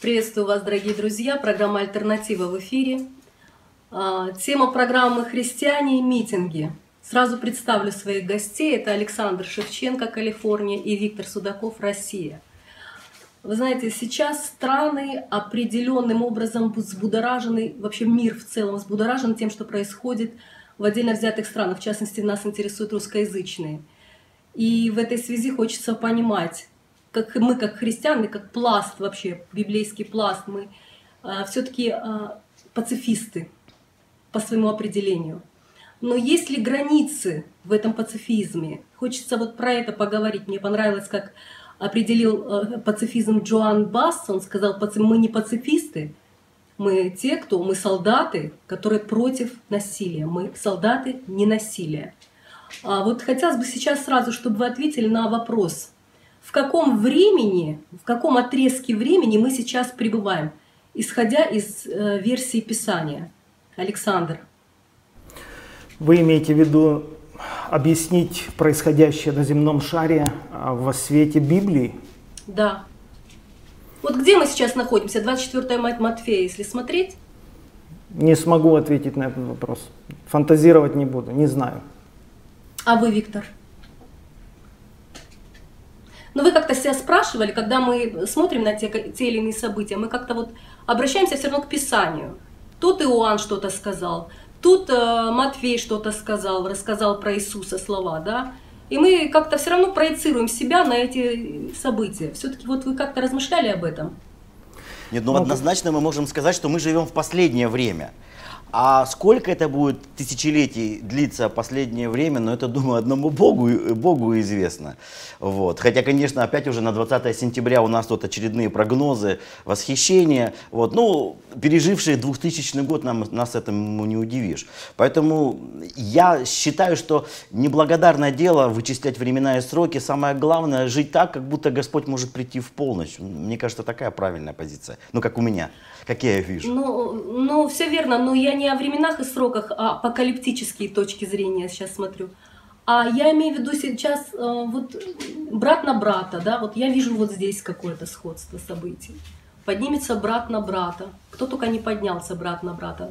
Приветствую вас, дорогие друзья. Программа «Альтернатива» в эфире. А, тема программы «Христиане и митинги». Сразу представлю своих гостей. Это Александр Шевченко, Калифорния, и Виктор Судаков, Россия. Вы знаете, сейчас страны определенным образом взбудоражены, вообще мир в целом взбудоражен тем, что происходит в отдельно взятых странах. В частности, нас интересуют русскоязычные. И в этой связи хочется понимать, как мы, как христиане, как пласт вообще, библейский пласт, мы а, все-таки а, пацифисты по своему определению. Но есть ли границы в этом пацифизме? Хочется вот про это поговорить. Мне понравилось, как определил э, пацифизм Джоан Басс. Он сказал, мы не пацифисты, мы те, кто, мы солдаты, которые против насилия. Мы солдаты не насилия. А вот хотелось бы сейчас сразу, чтобы вы ответили на вопрос – в каком времени, в каком отрезке времени мы сейчас пребываем, исходя из э, версии Писания. Александр. Вы имеете в виду объяснить происходящее на земном шаре а, во свете Библии? Да. Вот где мы сейчас находимся? 24 Матфея, если смотреть? Не смогу ответить на этот вопрос. Фантазировать не буду, не знаю. А вы, Виктор? Но вы как-то себя спрашивали, когда мы смотрим на те, те или иные события, мы как-то вот обращаемся все равно к Писанию. Тут Иоанн что-то сказал, тут э, Матфей что-то сказал, рассказал про Иисуса слова, да, и мы как-то все равно проецируем себя на эти события. Все-таки вот вы как-то размышляли об этом? Нет, ну однозначно мы можем сказать, что мы живем в последнее время. А сколько это будет тысячелетий длиться последнее время, ну это, думаю, одному Богу, Богу известно. Вот. Хотя, конечно, опять уже на 20 сентября у нас тут очередные прогнозы, восхищения. Вот. Ну, пережившие 2000 год нам, нас этому не удивишь. Поэтому я считаю, что неблагодарное дело вычислять времена и сроки. Самое главное жить так, как будто Господь может прийти в полночь. Мне кажется, такая правильная позиция. Ну, как у меня, как я вижу. Ну, ну все верно, но я не о временах и сроках, а апокалиптические точки зрения сейчас смотрю. А я имею в виду сейчас э, вот брат на брата, да, вот я вижу вот здесь какое-то сходство событий. Поднимется брат на брата. Кто только не поднялся брат на брата.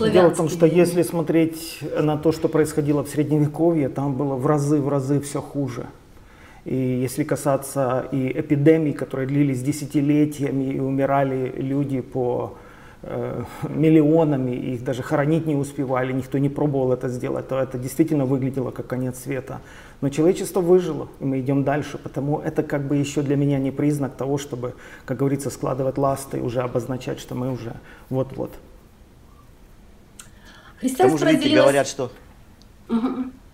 Дело в том, что если смотреть на то, что происходило в Средневековье, там было в разы, в разы все хуже. И если касаться и эпидемий, которые длились десятилетиями, и умирали люди по Э, миллионами, их даже хоронить не успевали, никто не пробовал это сделать, то это действительно выглядело как конец света. Но человечество выжило, и мы идем дальше, потому это как бы еще для меня не признак того, чтобы, как говорится, складывать ласты и уже обозначать, что мы уже вот-вот. Христианство К тому же, видите, говорят, что...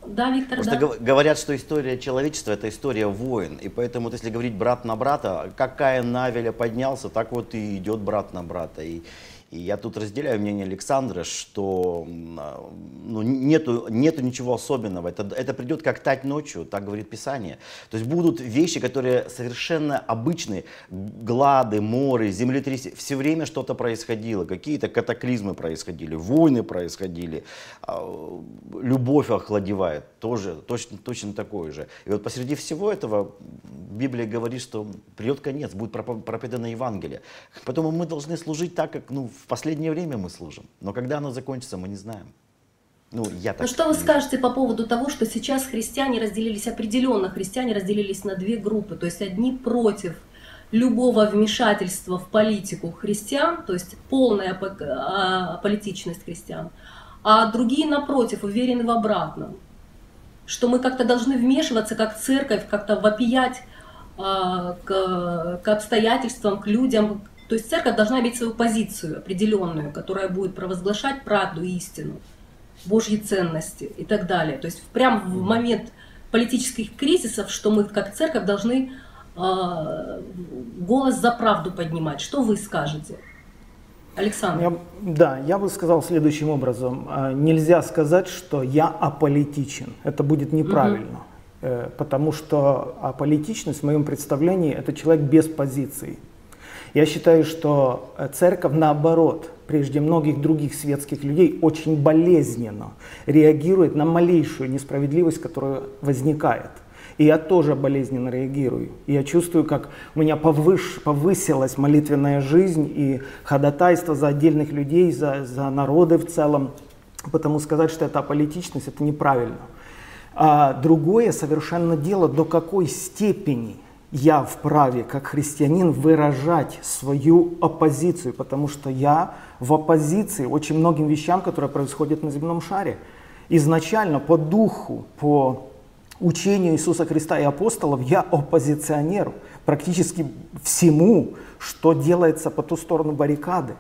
Да, Виктор, Просто да. говорят, что история человечества – это история войн. И поэтому, вот если говорить брат на брата, какая Навеля поднялся, так вот и идет брат на брата. И, и я тут разделяю мнение Александра, что ну, нету, нету ничего особенного. Это, это придет как тать ночью, так говорит Писание. То есть будут вещи, которые совершенно обычные. Глады, моры, землетрясения. Все время что-то происходило. Какие-то катаклизмы происходили, войны происходили. А, любовь охладевает. Тоже точно, точно такое же. И вот посреди всего этого Библия говорит, что придет конец, будет проповедано Евангелие. Поэтому мы должны служить так, как ну, в последнее время мы служим, но когда оно закончится, мы не знаем. Ну, я так ну что вы скажете по поводу того, что сейчас христиане разделились, определенно христиане разделились на две группы, то есть одни против любого вмешательства в политику христиан, то есть полная а, политичность христиан, а другие, напротив, уверены в обратном, что мы как-то должны вмешиваться как церковь, как-то вопиять а, к, к обстоятельствам, к людям, то есть церковь должна иметь свою позицию определенную, которая будет провозглашать правду и истину, Божьи ценности и так далее. То есть прямо в момент политических кризисов, что мы как церковь должны э, голос за правду поднимать. Что вы скажете? Александр. Я, да, я бы сказал следующим образом. А, нельзя сказать, что я аполитичен. Это будет неправильно. Угу. Потому что аполитичность в моем представлении это человек без позиции. Я считаю, что э, церковь, наоборот, прежде многих других светских людей, очень болезненно реагирует на малейшую несправедливость, которая возникает. И я тоже болезненно реагирую. И я чувствую, как у меня повыш, повысилась молитвенная жизнь и ходатайство за отдельных людей, за, за народы в целом. Потому сказать, что это аполитичность, это неправильно. А другое совершенно дело, до какой степени я вправе, как христианин, выражать свою оппозицию, потому что я в оппозиции очень многим вещам, которые происходят на земном шаре. Изначально по духу, по учению Иисуса Христа и апостолов я оппозиционер практически всему, что делается по ту сторону баррикады.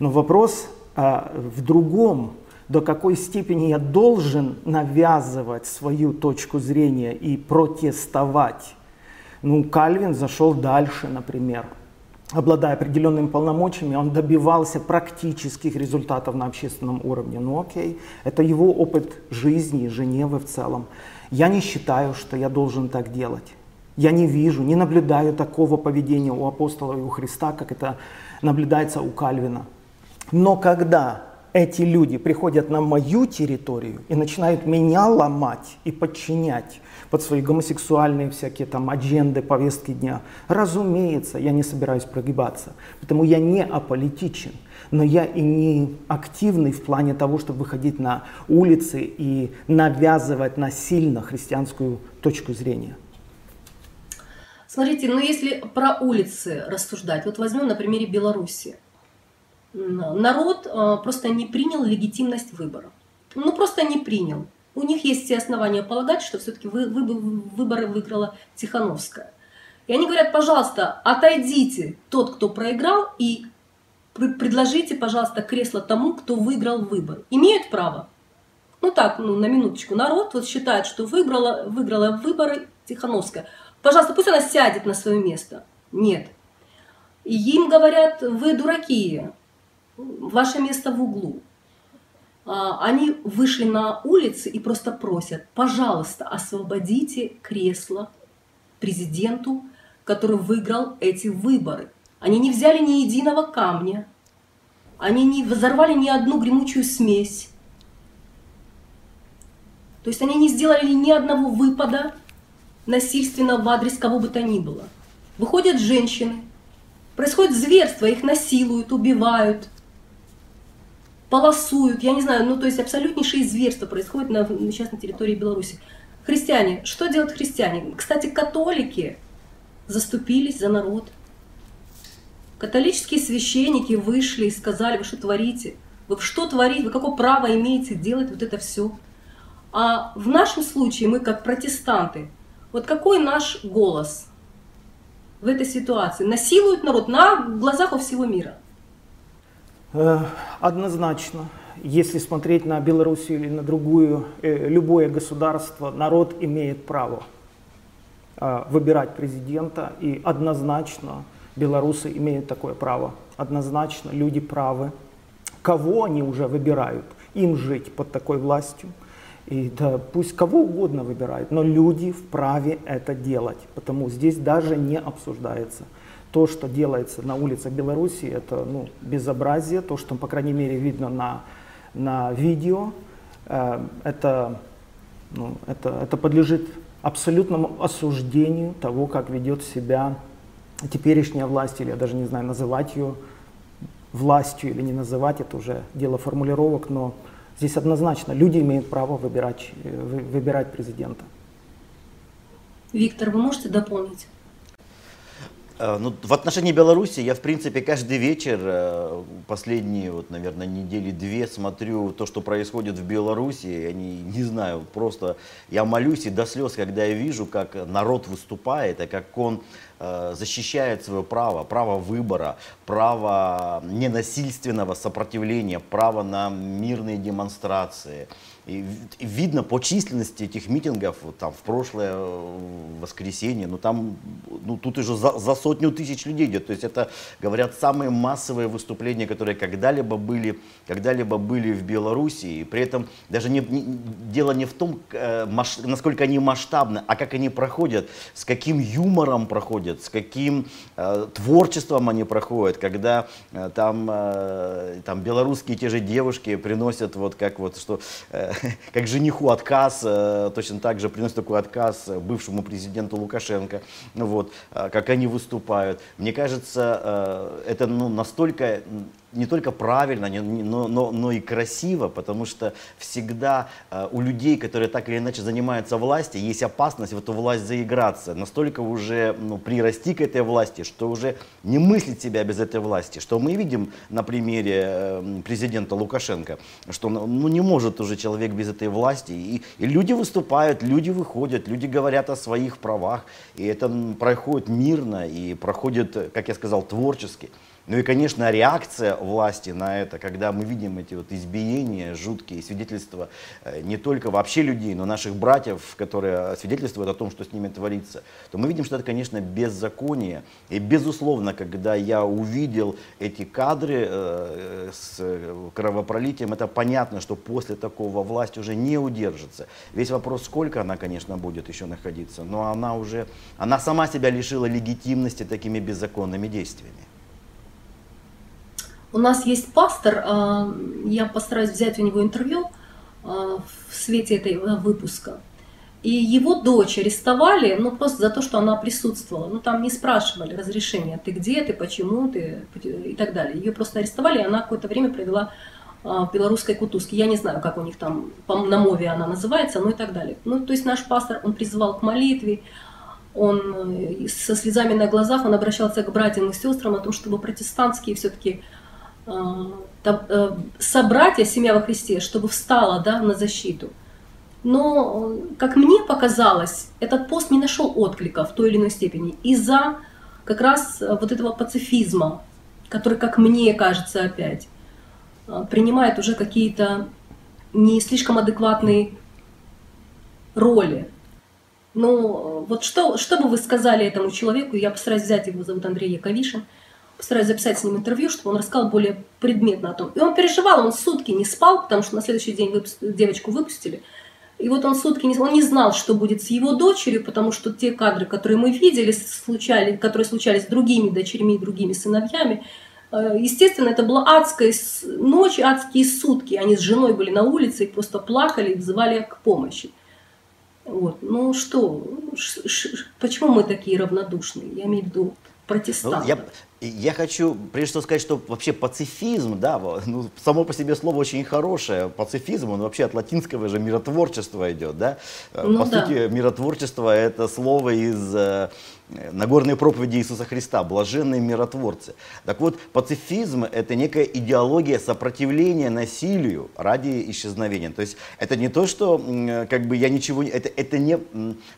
Но вопрос а, в другом, до какой степени я должен навязывать свою точку зрения и протестовать ну, Кальвин зашел дальше, например. Обладая определенными полномочиями, он добивался практических результатов на общественном уровне. Ну окей, это его опыт жизни, Женевы в целом. Я не считаю, что я должен так делать. Я не вижу, не наблюдаю такого поведения у апостола и у Христа, как это наблюдается у Кальвина. Но когда эти люди приходят на мою территорию и начинают меня ломать и подчинять под свои гомосексуальные всякие там адженды, повестки дня, разумеется, я не собираюсь прогибаться, потому я не аполитичен, но я и не активный в плане того, чтобы выходить на улицы и навязывать насильно христианскую точку зрения. Смотрите, ну если про улицы рассуждать, вот возьмем на примере Беларуси народ э, просто не принял легитимность выборов. Ну, просто не принял. У них есть все основания полагать, что все-таки вы, вы, выборы выиграла Тихановская. И они говорят, пожалуйста, отойдите тот, кто проиграл, и предложите, пожалуйста, кресло тому, кто выиграл выбор. Имеют право? Ну так, ну, на минуточку. Народ вот считает, что выиграла, выиграла выборы Тихановская. Пожалуйста, пусть она сядет на свое место. Нет. И им говорят, вы дураки, ваше место в углу. А, они вышли на улицы и просто просят, пожалуйста, освободите кресло президенту, который выиграл эти выборы. Они не взяли ни единого камня, они не взорвали ни одну гремучую смесь. То есть они не сделали ни одного выпада насильственно в адрес кого бы то ни было. Выходят женщины, происходит зверство, их насилуют, убивают – полосуют, я не знаю, ну то есть абсолютнейшее зверство происходит на, сейчас на территории Беларуси. Христиане, что делают христиане? Кстати, католики заступились за народ. Католические священники вышли и сказали, вы что творите? Вы что творите? Вы какое право имеете делать вот это все? А в нашем случае мы как протестанты, вот какой наш голос в этой ситуации? Насилуют народ на глазах у всего мира – однозначно, если смотреть на Белоруссию или на другую, э, любое государство, народ имеет право э, выбирать президента, и однозначно белорусы имеют такое право. Однозначно люди правы. Кого они уже выбирают? Им жить под такой властью. И да, пусть кого угодно выбирают, но люди вправе это делать, потому здесь даже не обсуждается то, что делается на улицах Беларуси, это ну, безобразие, то, что, по крайней мере, видно на, на видео, э, это, ну, это, это подлежит абсолютному осуждению того, как ведет себя теперешняя власть, или я даже не знаю, называть ее властью или не называть, это уже дело формулировок, но здесь однозначно люди имеют право выбирать, э, выбирать президента. Виктор, вы можете дополнить? Э, ну, в отношении Беларуси я, в принципе, каждый вечер, э, последние, вот, наверное, недели две смотрю то, что происходит в Беларуси. Я не, не знаю, просто я молюсь и до слез, когда я вижу, как народ выступает, и как он э, защищает свое право, право выбора, право ненасильственного сопротивления, право на мирные демонстрации. И видно по численности этих митингов, там, в прошлое воскресенье, ну там ну, тут уже за, за сотню тысяч людей идет. То есть это, говорят, самые массовые выступления, которые когда-либо были, когда-либо были в Беларуси. И при этом даже не, не, дело не в том, э, насколько они масштабны, а как они проходят, с каким юмором проходят, с каким э, творчеством они проходят, когда э, там, э, там белорусские те же девушки приносят вот как вот, что, э, как жениху отказ, э, точно так же приносят такой отказ бывшему президенту Лукашенко, вот, э, как они выступают. Мне кажется, э, это ну, настолько не только правильно, но, но, но и красиво, потому что всегда э, у людей, которые так или иначе занимаются властью, есть опасность в эту власть заиграться, настолько уже ну, прирасти к этой власти, что уже не мыслить себя без этой власти, что мы видим на примере э, президента Лукашенко, что ну, не может уже человек без этой власти, и, и люди выступают, люди выходят, люди говорят о своих правах, и это проходит мирно и проходит, как я сказал, творчески. Ну и, конечно, реакция власти на это, когда мы видим эти вот избиения, жуткие свидетельства э, не только вообще людей, но наших братьев, которые свидетельствуют о том, что с ними творится, то мы видим, что это, конечно, беззаконие. И, безусловно, когда я увидел эти кадры э, с кровопролитием, это понятно, что после такого власть уже не удержится. Весь вопрос, сколько она, конечно, будет еще находиться, но она уже, она сама себя лишила легитимности такими беззаконными действиями. У нас есть пастор, а, я постараюсь взять у него интервью а, в свете этого выпуска. И его дочь арестовали, ну, просто за то, что она присутствовала. Ну, там не спрашивали разрешения, ты где, ты, почему ты, и так далее. Ее просто арестовали, и она какое-то время провела а, в белорусской кутузке. Я не знаю, как у них там, на мове она называется, ну и так далее. Ну, то есть наш пастор, он призывал к молитве, он э, со слезами на глазах, он обращался к братьям и сестрам о том, чтобы протестантские все-таки Э, э, собратья, семья во Христе, чтобы встала да, на защиту. Но, э, как мне показалось, этот пост не нашел отклика в той или иной степени из-за как раз вот этого пацифизма, который, как мне кажется, опять принимает уже какие-то не слишком адекватные роли. Но вот что, что бы вы сказали этому человеку, я постараюсь взять его, зовут Андрей Яковишин, постараюсь записать с ним интервью, чтобы он рассказал более предметно о том. И он переживал, он сутки не спал, потому что на следующий день выпуск... девочку выпустили. И вот он сутки не, он не знал, что будет с его дочерью, потому что те кадры, которые мы видели, случали, которые случались с другими дочерьми другими сыновьями, э, естественно, это была адская ночь, адские сутки. Они с женой были на улице и просто плакали и взывали к помощи. Вот. Ну что, почему мы такие равнодушные? Я имею в виду протестантов. Ну, я, я хочу, прежде всего, сказать, что вообще пацифизм, да, ну, само по себе слово очень хорошее. Пацифизм, он вообще от латинского же миротворчества идет, да. Ну, по да. сути, миротворчество это слово из э, Нагорные проповеди Иисуса Христа, блаженные миротворцы. Так вот, пацифизм – это некая идеология сопротивления насилию ради исчезновения. То есть это не то, что как бы я ничего. Это, это не...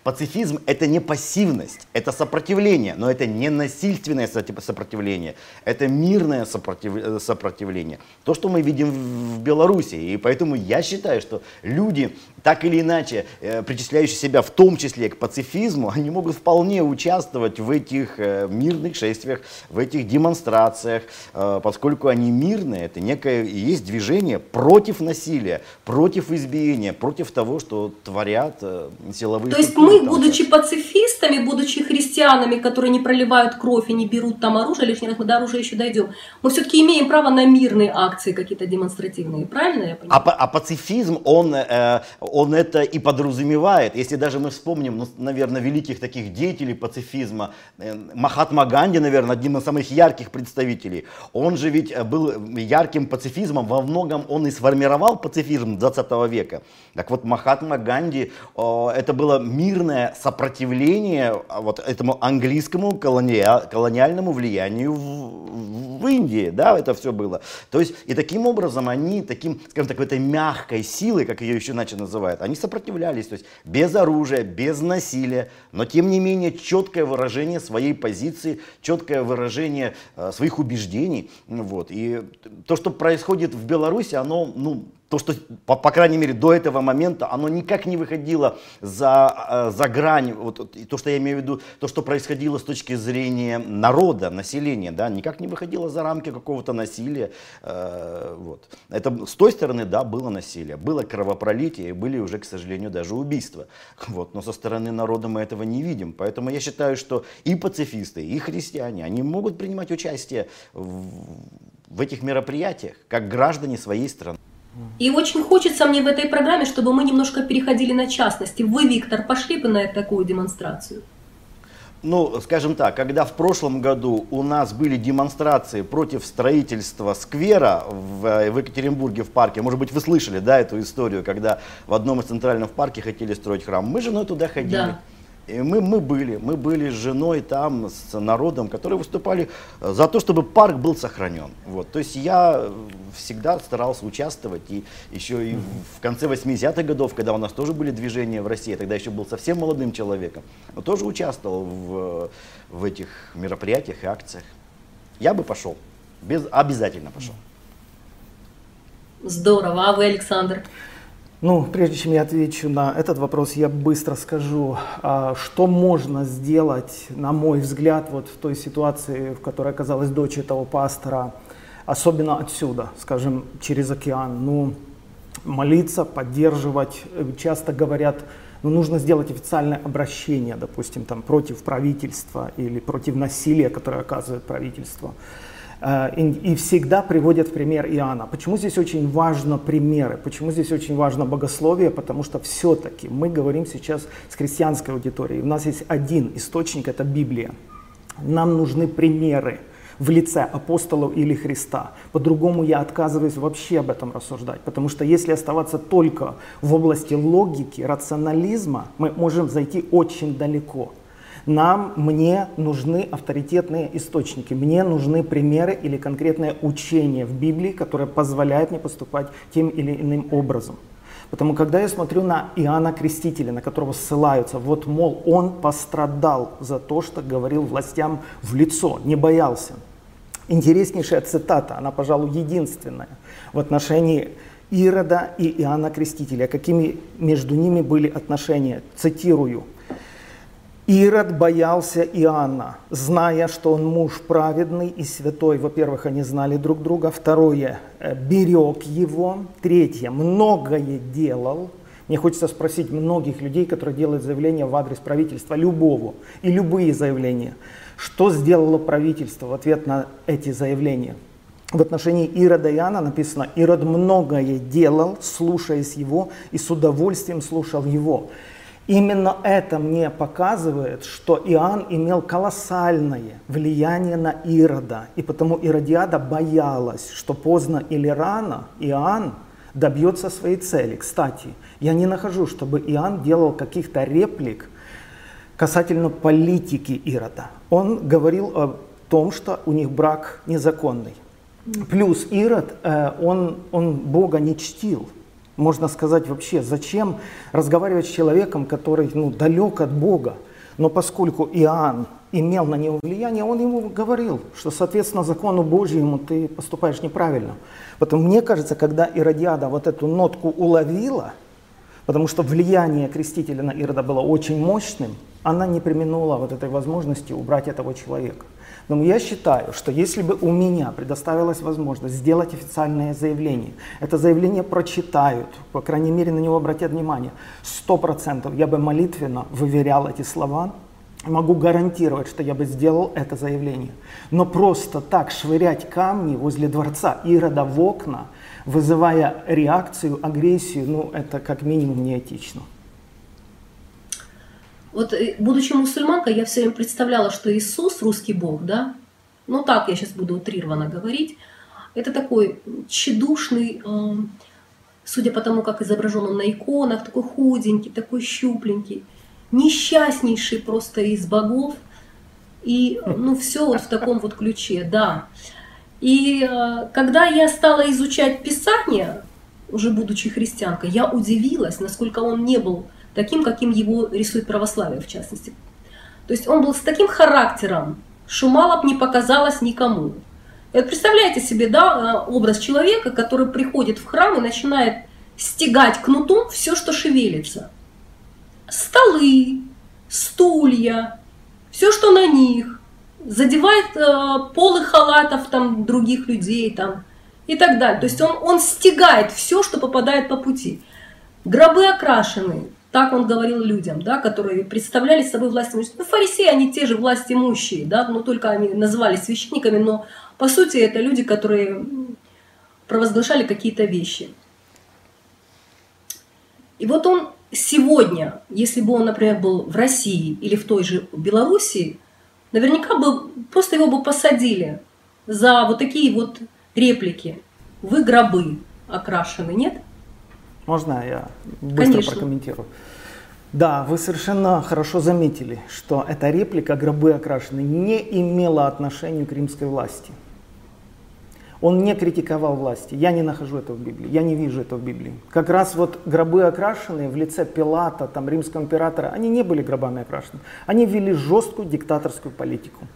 Пацифизм – это не пассивность, это сопротивление, но это не насильственное сопротивление, это мирное сопротив, э, сопротивление. То, что мы видим в Беларуси. И поэтому я считаю, что люди, так или иначе, э, причисляющие себя в том числе к пацифизму, они могут вполне участвовать участвовать в этих э, мирных шествиях, в этих демонстрациях, э, поскольку они мирные, это некое есть движение против насилия, против избиения, против того, что творят э, силовые То есть мы, будучи пацифистами, будучи христианами, которые не проливают кровь и не берут там оружие, лишний раз мы до оружия еще дойдем, мы все-таки имеем право на мирные акции какие-то демонстративные, правильно я понимаю? А, а пацифизм, он, он это и подразумевает. Если даже мы вспомним, ну, наверное, великих таких деятелей пацифизма, пацифизма. Э, Махатма Ганди, наверное, одним из самых ярких представителей. Он же ведь э, был ярким пацифизмом, во многом он и сформировал пацифизм 20 века. Так вот, Махатма Ганди, это было мирное сопротивление а, вот этому английскому колониальному влиянию в, в Индии, да, это все было. То есть, и таким образом они, таким, скажем так, этой мягкой силой, как ее еще иначе называют, они сопротивлялись, то есть без оружия, без насилия, но тем не менее четко четкое выражение своей позиции, четкое выражение э, своих убеждений. Вот. И то, что происходит в Беларуси, оно, ну, то, что, по, по крайней мере, до этого момента, оно никак не выходило за, э, за грань, вот, то, что я имею в виду, то, что происходило с точки зрения народа, населения, да, никак не выходило за рамки какого-то насилия. Э, вот. Это с той стороны, да, было насилие, было кровопролитие, были уже, к сожалению, даже убийства. Вот. Но со стороны народа мы этого не видим. Поэтому я считаю, что и пацифисты, и христиане, они могут принимать участие в, в этих мероприятиях, как граждане своей страны. И очень хочется мне в этой программе, чтобы мы немножко переходили на частности. Вы, Виктор, пошли бы на такую демонстрацию? Ну, скажем так, когда в прошлом году у нас были демонстрации против строительства сквера в, в Екатеринбурге в парке, может быть, вы слышали, да, эту историю, когда в одном из центральных парков хотели строить храм. Мы женой туда ходили. Да. И мы, мы были, мы были с женой там, с народом, которые выступали э, за то, чтобы парк был сохранен. Вот. То есть я всегда старался участвовать, и еще и в конце 80-х годов, когда у нас тоже были движения в России, тогда еще был совсем молодым человеком, но тоже участвовал в, в этих мероприятиях и акциях. Я бы пошел, без, обязательно пошел. Здорово, а вы, Александр? Ну, прежде чем я отвечу на этот вопрос, я быстро скажу, а, что можно сделать, на мой взгляд, вот в той ситуации, в которой оказалась дочь этого пастора, особенно отсюда, скажем, через океан. Ну, молиться, поддерживать. Часто говорят, ну, нужно сделать официальное обращение, допустим, там, против правительства или против насилия, которое оказывает правительство. Э, и всегда приводят в пример Иоанна. Почему здесь очень важно примеры? Почему здесь очень важно богословие? Потому что все-таки мы говорим сейчас с христианской аудиторией. У нас есть один источник, это Библия. Нам нужны примеры в лице апостолов или Христа. По-другому я отказываюсь вообще об этом рассуждать, потому что если оставаться только в области логики, рационализма, мы можем зайти очень далеко. Нам, мне нужны авторитетные источники, мне нужны примеры или конкретное учение в Библии, которое позволяет мне поступать тем или иным образом. Потому когда я смотрю на Иоанна Крестителя, на которого ссылаются, вот, мол, он пострадал за то, что говорил властям в лицо, не боялся. Интереснейшая цитата, она, пожалуй, единственная в отношении Ирода и Иоанна Крестителя. Какими между ними были отношения? Цитирую. Ирод боялся Иоанна, зная, что он муж праведный и святой. Во-первых, они знали друг друга. Второе, э, берег его. Третье, многое делал. Мне хочется спросить многих людей, которые делают заявления в адрес правительства, любого, и любые заявления. Что сделало правительство в ответ на эти заявления? В отношении Ирода и Иоанна написано, Ирод многое делал, слушаясь его, и с удовольствием слушал его. Именно это мне показывает, что Иоанн имел колоссальное влияние на Ирода, и потому Иродиада боялась, что поздно или рано Иоанн добьется своей цели. Кстати, я не нахожу, чтобы Иоанн делал каких-то реплик касательно политики Ирода. Он говорил о том, что у них брак незаконный. Плюс Ирод, э, он, он Бога не чтил можно сказать вообще, зачем разговаривать с человеком, который ну, далек от Бога. Но поскольку Иоанн имел на него влияние, он ему говорил, что, соответственно, закону Божьему ты поступаешь неправильно. Поэтому мне кажется, когда Иродиада вот эту нотку уловила, потому что влияние крестителя на Ирода было очень мощным, она не применула вот этой возможности убрать этого человека. Но я считаю, что если бы у меня предоставилась возможность сделать официальное заявление, это заявление прочитают, по крайней мере на него обратят внимание, сто процентов я бы молитвенно выверял эти слова, могу гарантировать, что я бы сделал это заявление. Но просто так швырять камни возле дворца Ирода в окна, вызывая реакцию, агрессию, ну это как минимум неэтично. Вот э, будучи мусульманкой, я все время представляла, что Иисус, русский Бог, да, ну так я сейчас буду утрированно говорить, это такой тщедушный, судя по тому, как изображен он на иконах, такой худенький, такой щупленький, несчастнейший просто из богов. И ну все вот в таком вот ключе, да. И э, когда я стала изучать Писание, уже будучи христианкой, я удивилась, насколько он не был таким, каким его рисует православие в частности. То есть он был с таким характером, что мало бы не показалось никому. И вот представляете себе, да, э, образ человека, который приходит в храм и начинает стегать кнутом все, что шевелится. Столы, стулья, все, что на них, задевает э, полы халатов там других людей там и так далее. То есть он, он стегает все, что попадает по пути. Гробы окрашены, так он говорил людям, да, которые представляли собой власть имущие. Ну, фарисеи, они те же власть имущие, да, но только они назывались священниками, но по сути это люди, которые провозглашали какие-то вещи. И вот он сегодня, если бы он, например, был в России или в той же Белоруссии, наверняка бы просто его бы посадили за вот такие вот реплики. Вы гробы окрашены, нет? Можно я быстро Конечно. прокомментирую? Да, вы совершенно хорошо заметили, что эта реплика «Гробы окрашены» не имела отношения к римской власти. Он не критиковал власти. Я не нахожу этого в Библии, я не вижу этого в Библии. Как раз вот гробы окрашенные в лице Пилата, там, римского императора, они не были гробами окрашены. Они вели жесткую диктаторскую политику.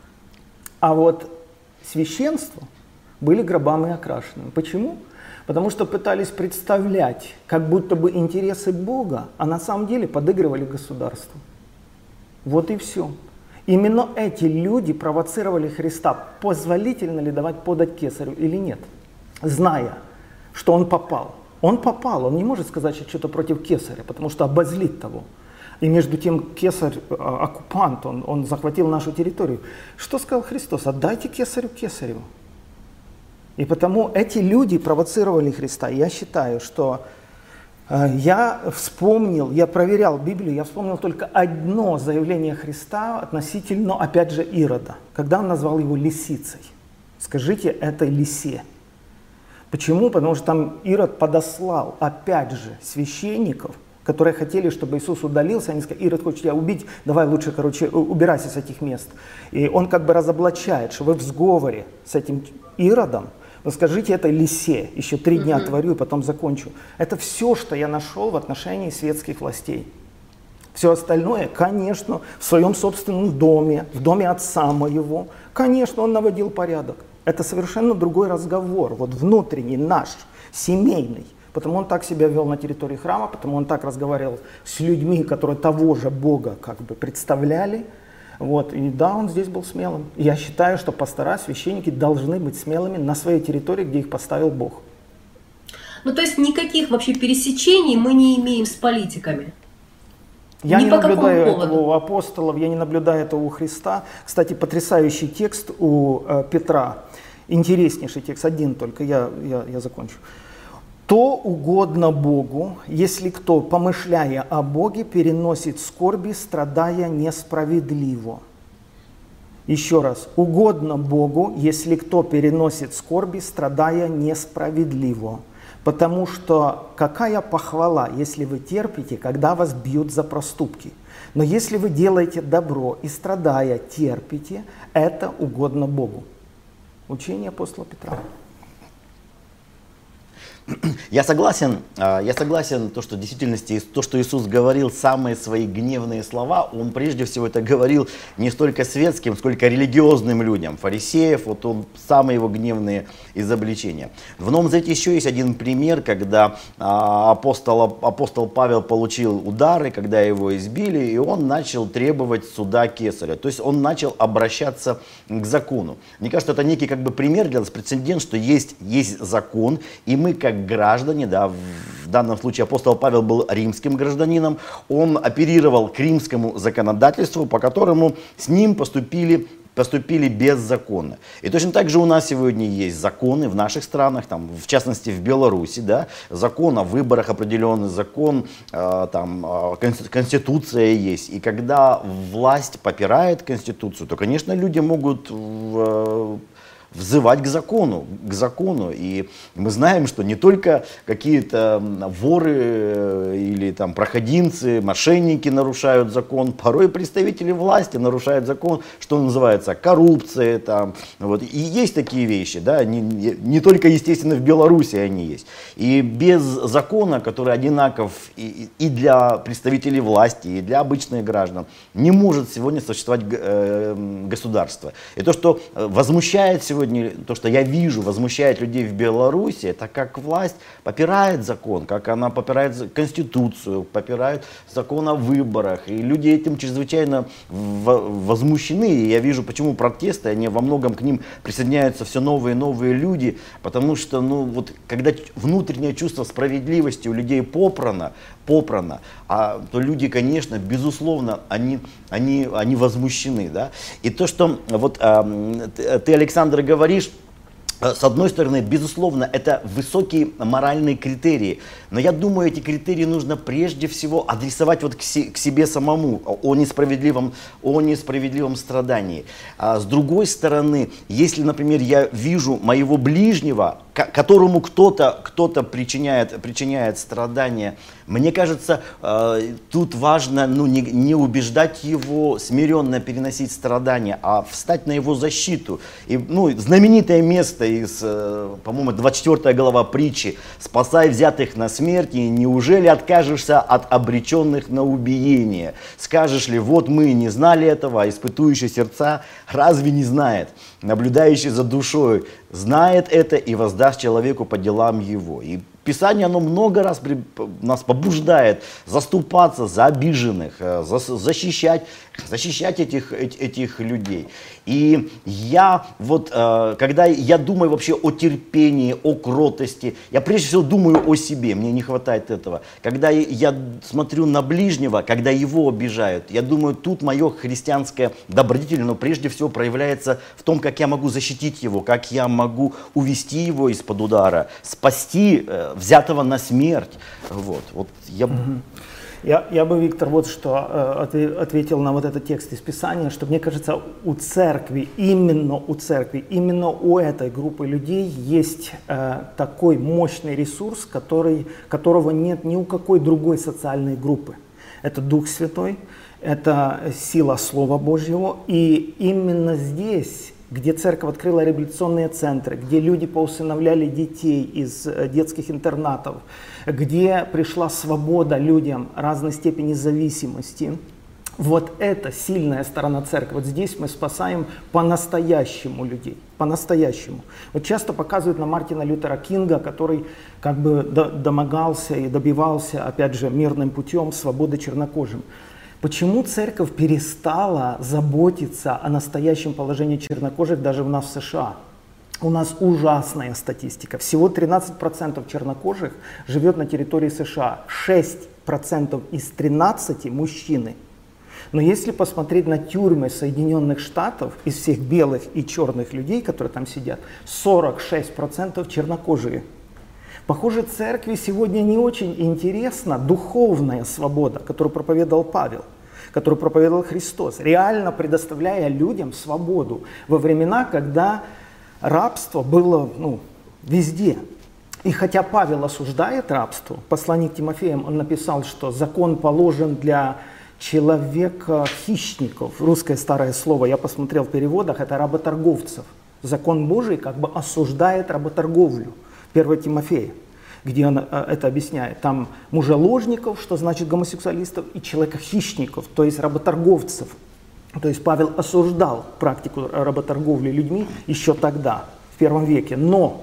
А вот священство были гробами окрашенными. Почему? Потому что пытались представлять, как будто бы интересы Бога, а на самом деле подыгрывали государству. Вот и все. Именно эти люди провоцировали Христа, позволительно ли давать подать кесарю или нет, зная, что он попал. Он попал, он не может сказать что-то против кесаря, потому что обозлит того. И между тем кесарь, а, оккупант, он, он захватил нашу территорию. Что сказал Христос? Отдайте кесарю кесарю. И потому эти люди провоцировали Христа. Я считаю, что э, я вспомнил, я проверял Библию, я вспомнил только одно заявление Христа относительно, опять же, Ирода, когда он назвал его лисицей. Скажите этой лисе. Почему? Потому что там Ирод подослал, опять же, священников, которые хотели, чтобы Иисус удалился, они сказали, Ирод хочет тебя убить, давай лучше, короче, убирайся с этих мест. И он как бы разоблачает, что вы в сговоре с этим Иродом, но скажите это лисе, еще три дня mm-hmm. творю и потом закончу. Это все, что я нашел в отношении светских властей. Все остальное, конечно, в своем собственном доме, в доме отца моего, конечно, он наводил порядок. Это совершенно другой разговор, вот внутренний, наш, семейный. Потому он так себя вел на территории храма, потому он так разговаривал с людьми, которые того же Бога как бы представляли, вот. И да, он здесь был смелым. Я считаю, что пастора, священники должны быть смелыми на своей территории, где их поставил Бог. Ну, то есть никаких вообще пересечений мы не имеем с политиками? Я Ни не наблюдаю этого у апостолов, я не наблюдаю этого у Христа. Кстати, потрясающий текст у э, Петра. Интереснейший текст, один только, я, я, я закончу то угодно Богу, если кто, помышляя о Боге, переносит скорби, страдая несправедливо. Еще раз, угодно Богу, если кто переносит скорби, страдая несправедливо. Потому что какая похвала, если вы терпите, когда вас бьют за проступки. Но если вы делаете добро и страдая терпите, это угодно Богу. Учение апостола Петра. Я согласен, а, я согласен, то, что в действительности то, что Иисус говорил, самые свои гневные слова, Он прежде всего это говорил не столько светским, сколько религиозным людям, фарисеев, вот он самые его гневные изобличения. В Новом Завете еще есть один пример, когда а, апостол, апостол Павел получил удары, когда его избили, и он начал требовать суда кесаря, то есть он начал обращаться к закону. Мне кажется, это некий как бы пример для нас, прецедент, что есть, есть закон, и мы как граждане, да, в данном случае апостол Павел был римским гражданином, он оперировал к римскому законодательству, по которому с ним поступили поступили беззаконно. И точно так же у нас сегодня есть законы в наших странах, там, в частности в Беларуси, да, закон о выборах определенный, закон, э, там, э, конституция есть. И когда власть попирает конституцию, то, конечно, люди могут э, взывать к закону, к закону. И мы знаем, что не только какие-то воры э, или там проходимцы, мошенники нарушают закон, порой представители власти нарушают закон, что называется коррупция там. Вот. И есть такие вещи, да, не, не только, естественно, в Беларуси они есть. И без закона, который одинаков и, и для представителей власти, и для обычных граждан, не может сегодня существовать э, государство. И то, что э, возмущает сегодня сегодня, то, что я вижу, возмущает людей в Беларуси, это как власть попирает закон, как она попирает Конституцию, попирает закон о выборах. И люди этим чрезвычайно возмущены. И я вижу, почему протесты, они во многом к ним присоединяются все новые и новые люди, потому что, ну, вот, когда внутреннее чувство справедливости у людей попрано, попрано, а, то люди, конечно, безусловно, они, они, они возмущены. Да? И то, что вот э, ты, Александр, говоришь, Э, с одной стороны, безусловно, это высокие моральные критерии, но я думаю, эти критерии нужно прежде всего адресовать вот к, си, к себе самому, о несправедливом, о несправедливом страдании. А с другой стороны, если, например, я вижу моего ближнего, которому кто-то кто причиняет, причиняет страдания, мне кажется, э, тут важно ну, не, не убеждать его смиренно переносить страдания, а встать на его защиту. И, ну, знаменитое место из, э, по-моему, 24 глава притчи «Спасай взятых на смерть, и неужели откажешься от обреченных на убиение? Скажешь ли, вот мы не знали этого, а испытующие сердца разве не знает?» Наблюдающий за душой, знает это и воздаст человеку по делам его. И Писание, оно много раз при, нас побуждает заступаться за обиженных, э, за, защищать, защищать этих, этих людей. И я вот, э, когда я думаю вообще о терпении, о кротости, я прежде всего думаю о себе, мне не хватает этого. Когда я смотрю на ближнего, когда его обижают, я думаю, тут мое христианское добродетель, но прежде всего проявляется в том, как я могу защитить его, как я могу увести его из-под удара, спасти э, взятого на смерть. Вот, вот я... Я, я бы, Виктор, вот что э, ответил на вот этот текст из Писания, что мне кажется, у церкви, именно у церкви, именно у этой группы людей есть э, такой мощный ресурс, который, которого нет ни у какой другой социальной группы. Это Дух Святой, это сила Слова Божьего, и именно здесь где церковь открыла реабилитационные центры, где люди поусыновляли детей из э, детских интернатов, где пришла свобода людям разной степени зависимости. Вот это сильная сторона церкви. Вот здесь мы спасаем по-настоящему людей. По-настоящему. Вот часто показывают на Мартина Лютера Кинга, который как бы домогался и добивался, опять же, мирным путем свободы чернокожим. Почему церковь перестала заботиться о настоящем положении чернокожих даже у нас в США? У нас ужасная статистика. Всего 13% чернокожих живет на территории США. 6% из 13 мужчины. Но если посмотреть на тюрьмы Соединенных Штатов, из всех белых и черных людей, которые там сидят, 46% чернокожие. Похоже, церкви сегодня не очень интересна духовная свобода, которую проповедовал Павел, которую проповедовал Христос, реально предоставляя людям свободу во времена, когда рабство было ну, везде. И хотя Павел осуждает рабство, посланник Тимофеем, он написал, что закон положен для человека-хищников. Русское старое слово, я посмотрел в переводах, это работорговцев. Закон Божий как бы осуждает работорговлю. 1 Тимофея, где он э, это объясняет. Там мужеложников, что значит гомосексуалистов, и человека-хищников, то есть работорговцев. То есть Павел осуждал практику работорговли людьми еще тогда, в первом веке. Но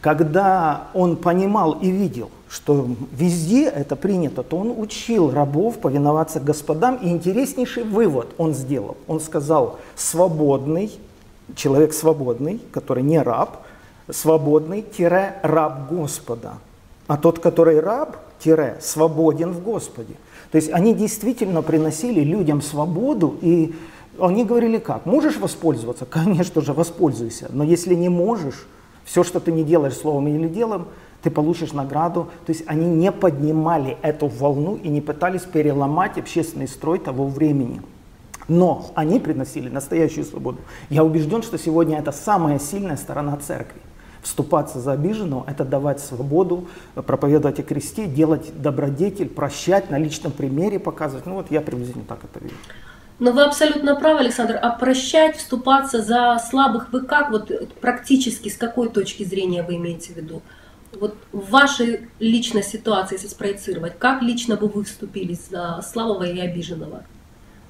когда он понимал и видел, что везде это принято, то он учил рабов повиноваться господам. И интереснейший вывод он сделал. Он сказал, свободный, человек свободный, который не раб, свободный-раб Господа. А тот, который раб-свободен в Господе. То есть они действительно приносили людям свободу, и они говорили как? Можешь воспользоваться? Конечно же, воспользуйся. Но если не можешь, все, что ты не делаешь словом или делом, ты получишь награду. То есть они не поднимали эту волну и не пытались переломать общественный строй того времени. Но они приносили настоящую свободу. Я убежден, что сегодня это самая сильная сторона церкви вступаться за обиженного, это давать свободу, проповедовать о кресте, делать добродетель, прощать, на личном примере показывать. Ну вот я приблизительно так это вижу. Но вы абсолютно правы, Александр. А прощать, вступаться за слабых, вы как, вот практически, с какой точки зрения вы имеете в виду? Вот в вашей личной ситуации, если спроецировать, как лично бы вы вступились за слабого и обиженного?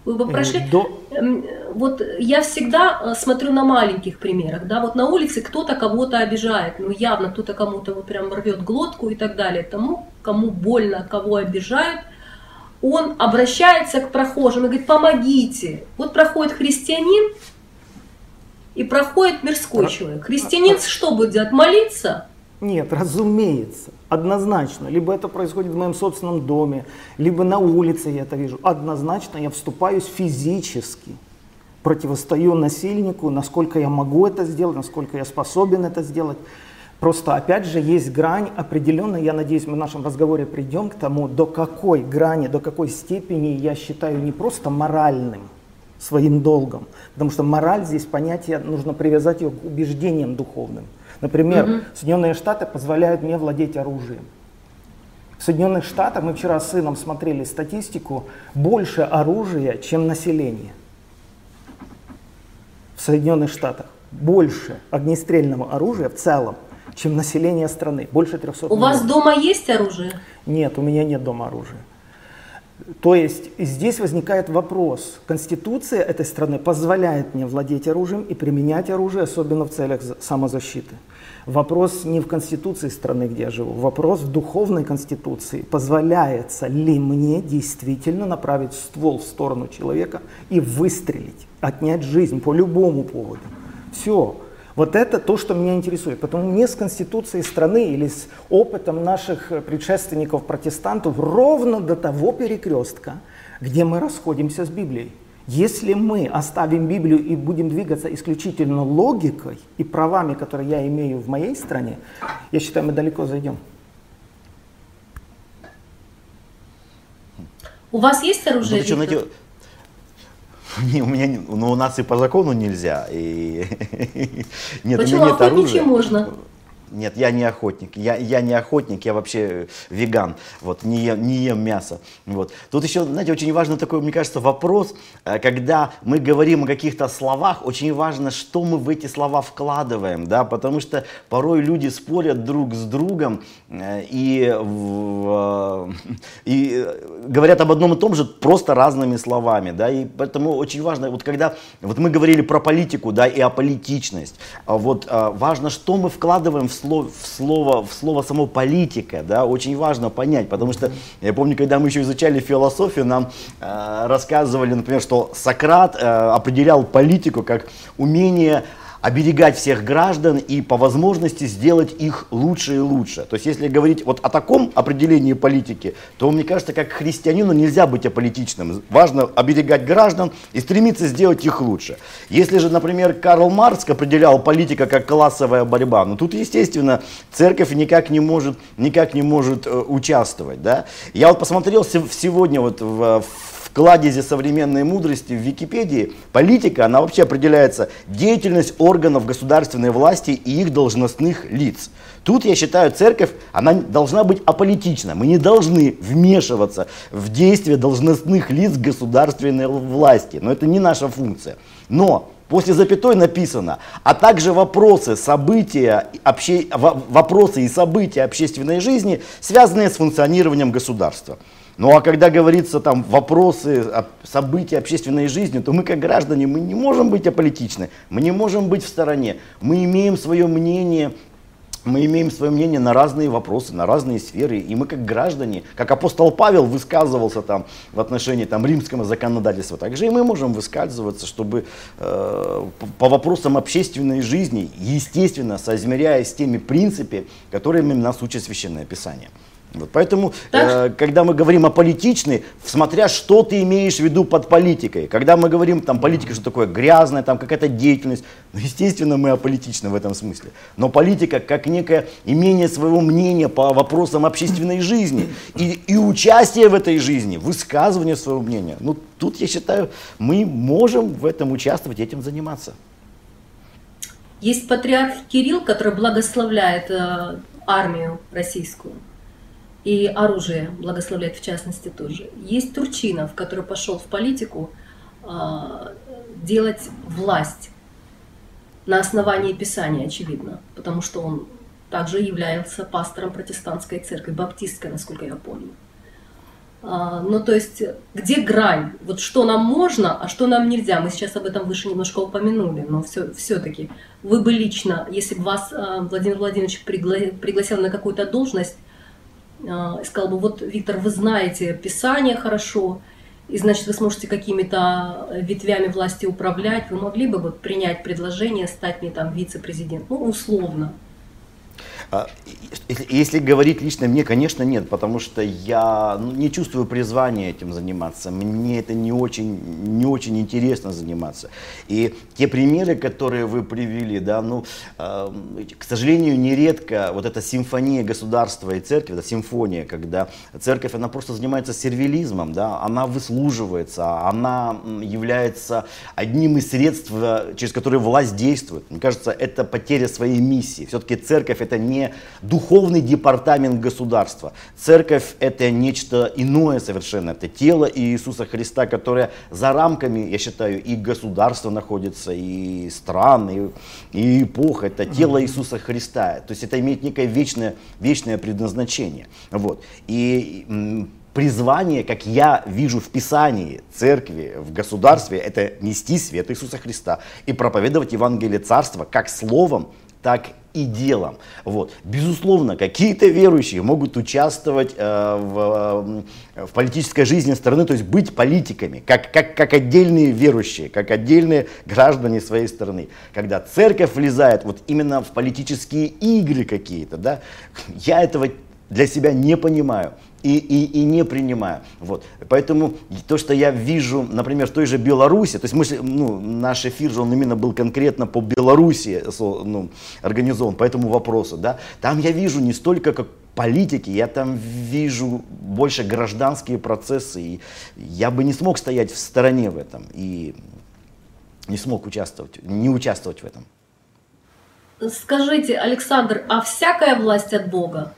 Вы бы прошли. До... Эм, вот я всегда э, смотрю на маленьких примерах, да, вот на улице кто-то кого-то обижает, ну явно кто-то кому-то вот прям рвет глотку и так далее. Тому, кому больно, кого обижают, он обращается к прохожим и говорит, помогите. Вот проходит христианин и проходит мирской человек. Христианин что будет делать? Молиться? Нет, разумеется, однозначно. Либо это происходит в моем собственном доме, либо на улице я это вижу. Однозначно я вступаюсь физически, противостою насильнику, насколько я могу это сделать, насколько я способен это сделать. Просто, опять же, есть грань определенная, я надеюсь, мы в нашем разговоре придем к тому, до какой грани, до какой степени я считаю не просто моральным своим долгом, потому что мораль здесь понятие, нужно привязать ее к убеждениям духовным. Например, угу. Соединенные Штаты позволяют мне владеть оружием. В Соединенных Штатах, мы вчера с сыном смотрели статистику, больше оружия, чем население. В Соединенных Штатах больше огнестрельного оружия в целом, чем население страны. Больше 300 У миллионов. вас дома есть оружие? Нет, у меня нет дома оружия. То есть здесь возникает вопрос. Конституция этой страны позволяет мне владеть оружием и применять оружие, особенно в целях самозащиты. Вопрос не в конституции страны, где я живу, вопрос в духовной конституции. Позволяется ли мне действительно направить ствол в сторону человека и выстрелить, отнять жизнь по любому поводу. Все. Вот это то, что меня интересует. Потому не с конституцией страны или с опытом наших предшественников-протестантов ровно до того перекрестка, где мы расходимся с Библией. Если мы оставим Библию и будем двигаться исключительно логикой и правами, которые я имею в моей стране, я считаю, мы далеко зайдем. У вас есть оружие? Ну, не, у меня, ну, у нас и по закону нельзя. И... нет, Почему? у меня нет оружия. можно? Нет, я не охотник. Я, я не охотник, я вообще веган. Вот, не, ем, не ем мясо. Вот. Тут еще, знаете, очень важный такой, мне кажется, вопрос, э, когда мы говорим о каких-то словах, очень важно, что мы в эти слова вкладываем, да, потому что порой люди спорят друг с другом э, и, э, и говорят об одном и том же просто разными словами, да, и поэтому очень важно, вот когда, вот мы говорили про политику, да, и о политичность, вот важно, что мы вкладываем в слово, в слово, в слово само политика, да, очень важно понять, потому что я помню, когда мы еще изучали философию, нам э, рассказывали, например, что Сократ э, определял политику как умение оберегать всех граждан и по возможности сделать их лучше и лучше. То есть если говорить вот о таком определении политики, то мне кажется, как христианину нельзя быть аполитичным. Важно оберегать граждан и стремиться сделать их лучше. Если же, например, Карл Маркс определял политика как классовая борьба, ну тут, естественно, церковь никак не может, никак не может э, участвовать. Да? Я вот посмотрел сегодня вот в, в кладезе современной мудрости в Википедии политика, она вообще определяется деятельность органов государственной власти и их должностных лиц. Тут, я считаю, церковь, она должна быть аполитична. Мы не должны вмешиваться в действия должностных лиц государственной власти. Но это не наша функция. Но После запятой написано, а также вопросы, события, обще... вопросы и события общественной жизни, связанные с функционированием государства. Ну а когда говорится там вопросы, события общественной жизни, то мы как граждане, мы не можем быть аполитичны, мы не можем быть в стороне. Мы имеем свое мнение, мы имеем свое мнение на разные вопросы, на разные сферы, и мы как граждане, как апостол Павел высказывался там в отношении там, римского законодательства, также и мы можем высказываться, чтобы э, по вопросам общественной жизни, естественно, соизмеряясь с теми принципами, которыми нас учит Священное Писание. Вот поэтому, э, когда мы говорим о политичной, смотря что ты имеешь в виду под политикой. Когда мы говорим, там, политика, что такое грязная, там, какая-то деятельность, ну, естественно, мы аполитичны в этом смысле. Но политика, как некое имение своего мнения по вопросам общественной жизни и, и участие в этой жизни, высказывание своего мнения, ну, тут, я считаю, мы можем в этом участвовать, этим заниматься. Есть патриарх Кирилл, который благословляет э, армию российскую и оружие благословляет в частности тоже. Есть Турчинов, который пошел в политику э, делать власть на основании Писания, очевидно, потому что он также является пастором протестантской церкви, баптистской, насколько я помню. А, ну, то есть, где грань? Вот что нам можно, а что нам нельзя? Мы сейчас об этом выше немножко упомянули, но все, все-таки вы бы лично, если бы вас а, Владимир Владимирович пригласил на какую-то должность, а, сказал бы, вот, Виктор, вы знаете Писание хорошо, и значит вы сможете какими-то ветвями власти управлять, вы могли бы вот принять предложение стать не там вице-президент, ну условно, а, если говорить лично мне, конечно, нет, потому что я ну, не чувствую призвания этим заниматься. Мне это не очень, не очень интересно заниматься. И те примеры, которые вы привели, да, ну, э, к сожалению, нередко вот эта симфония государства и церкви, это симфония, когда церковь, она просто занимается сервилизмом, да, она выслуживается, она является одним из средств, э, через которые власть действует. Мне кажется, это потеря своей миссии. Все-таки церковь это не не духовный департамент государства. Церковь это нечто иное совершенно. Это тело Иисуса Христа, которое за рамками, я считаю, и государства находится, и стран, и, и эпоха. Это тело Иисуса Христа. То есть это имеет некое вечное, вечное предназначение. Вот. И призвание, как я вижу в Писании, церкви, в государстве, это нести свет Иисуса Христа и проповедовать Евангелие Царства как словом, так и делом. Вот. Безусловно, какие-то верующие могут участвовать э, в, в политической жизни страны, то есть быть политиками, как, как, как отдельные верующие, как отдельные граждане своей страны. Когда церковь влезает вот именно в политические игры какие-то, да, я этого для себя не понимаю и, и, и не принимаю. Вот. Поэтому то, что я вижу, например, в той же Беларуси, то есть мы, ну, наш эфир же он именно был конкретно по Беларуси ну, организован, по этому вопросу, да, там я вижу не столько как политики, я там вижу больше гражданские процессы, и я бы не смог стоять в стороне в этом, и не смог участвовать, не участвовать в этом. Скажите, Александр, а всякая власть от Бога?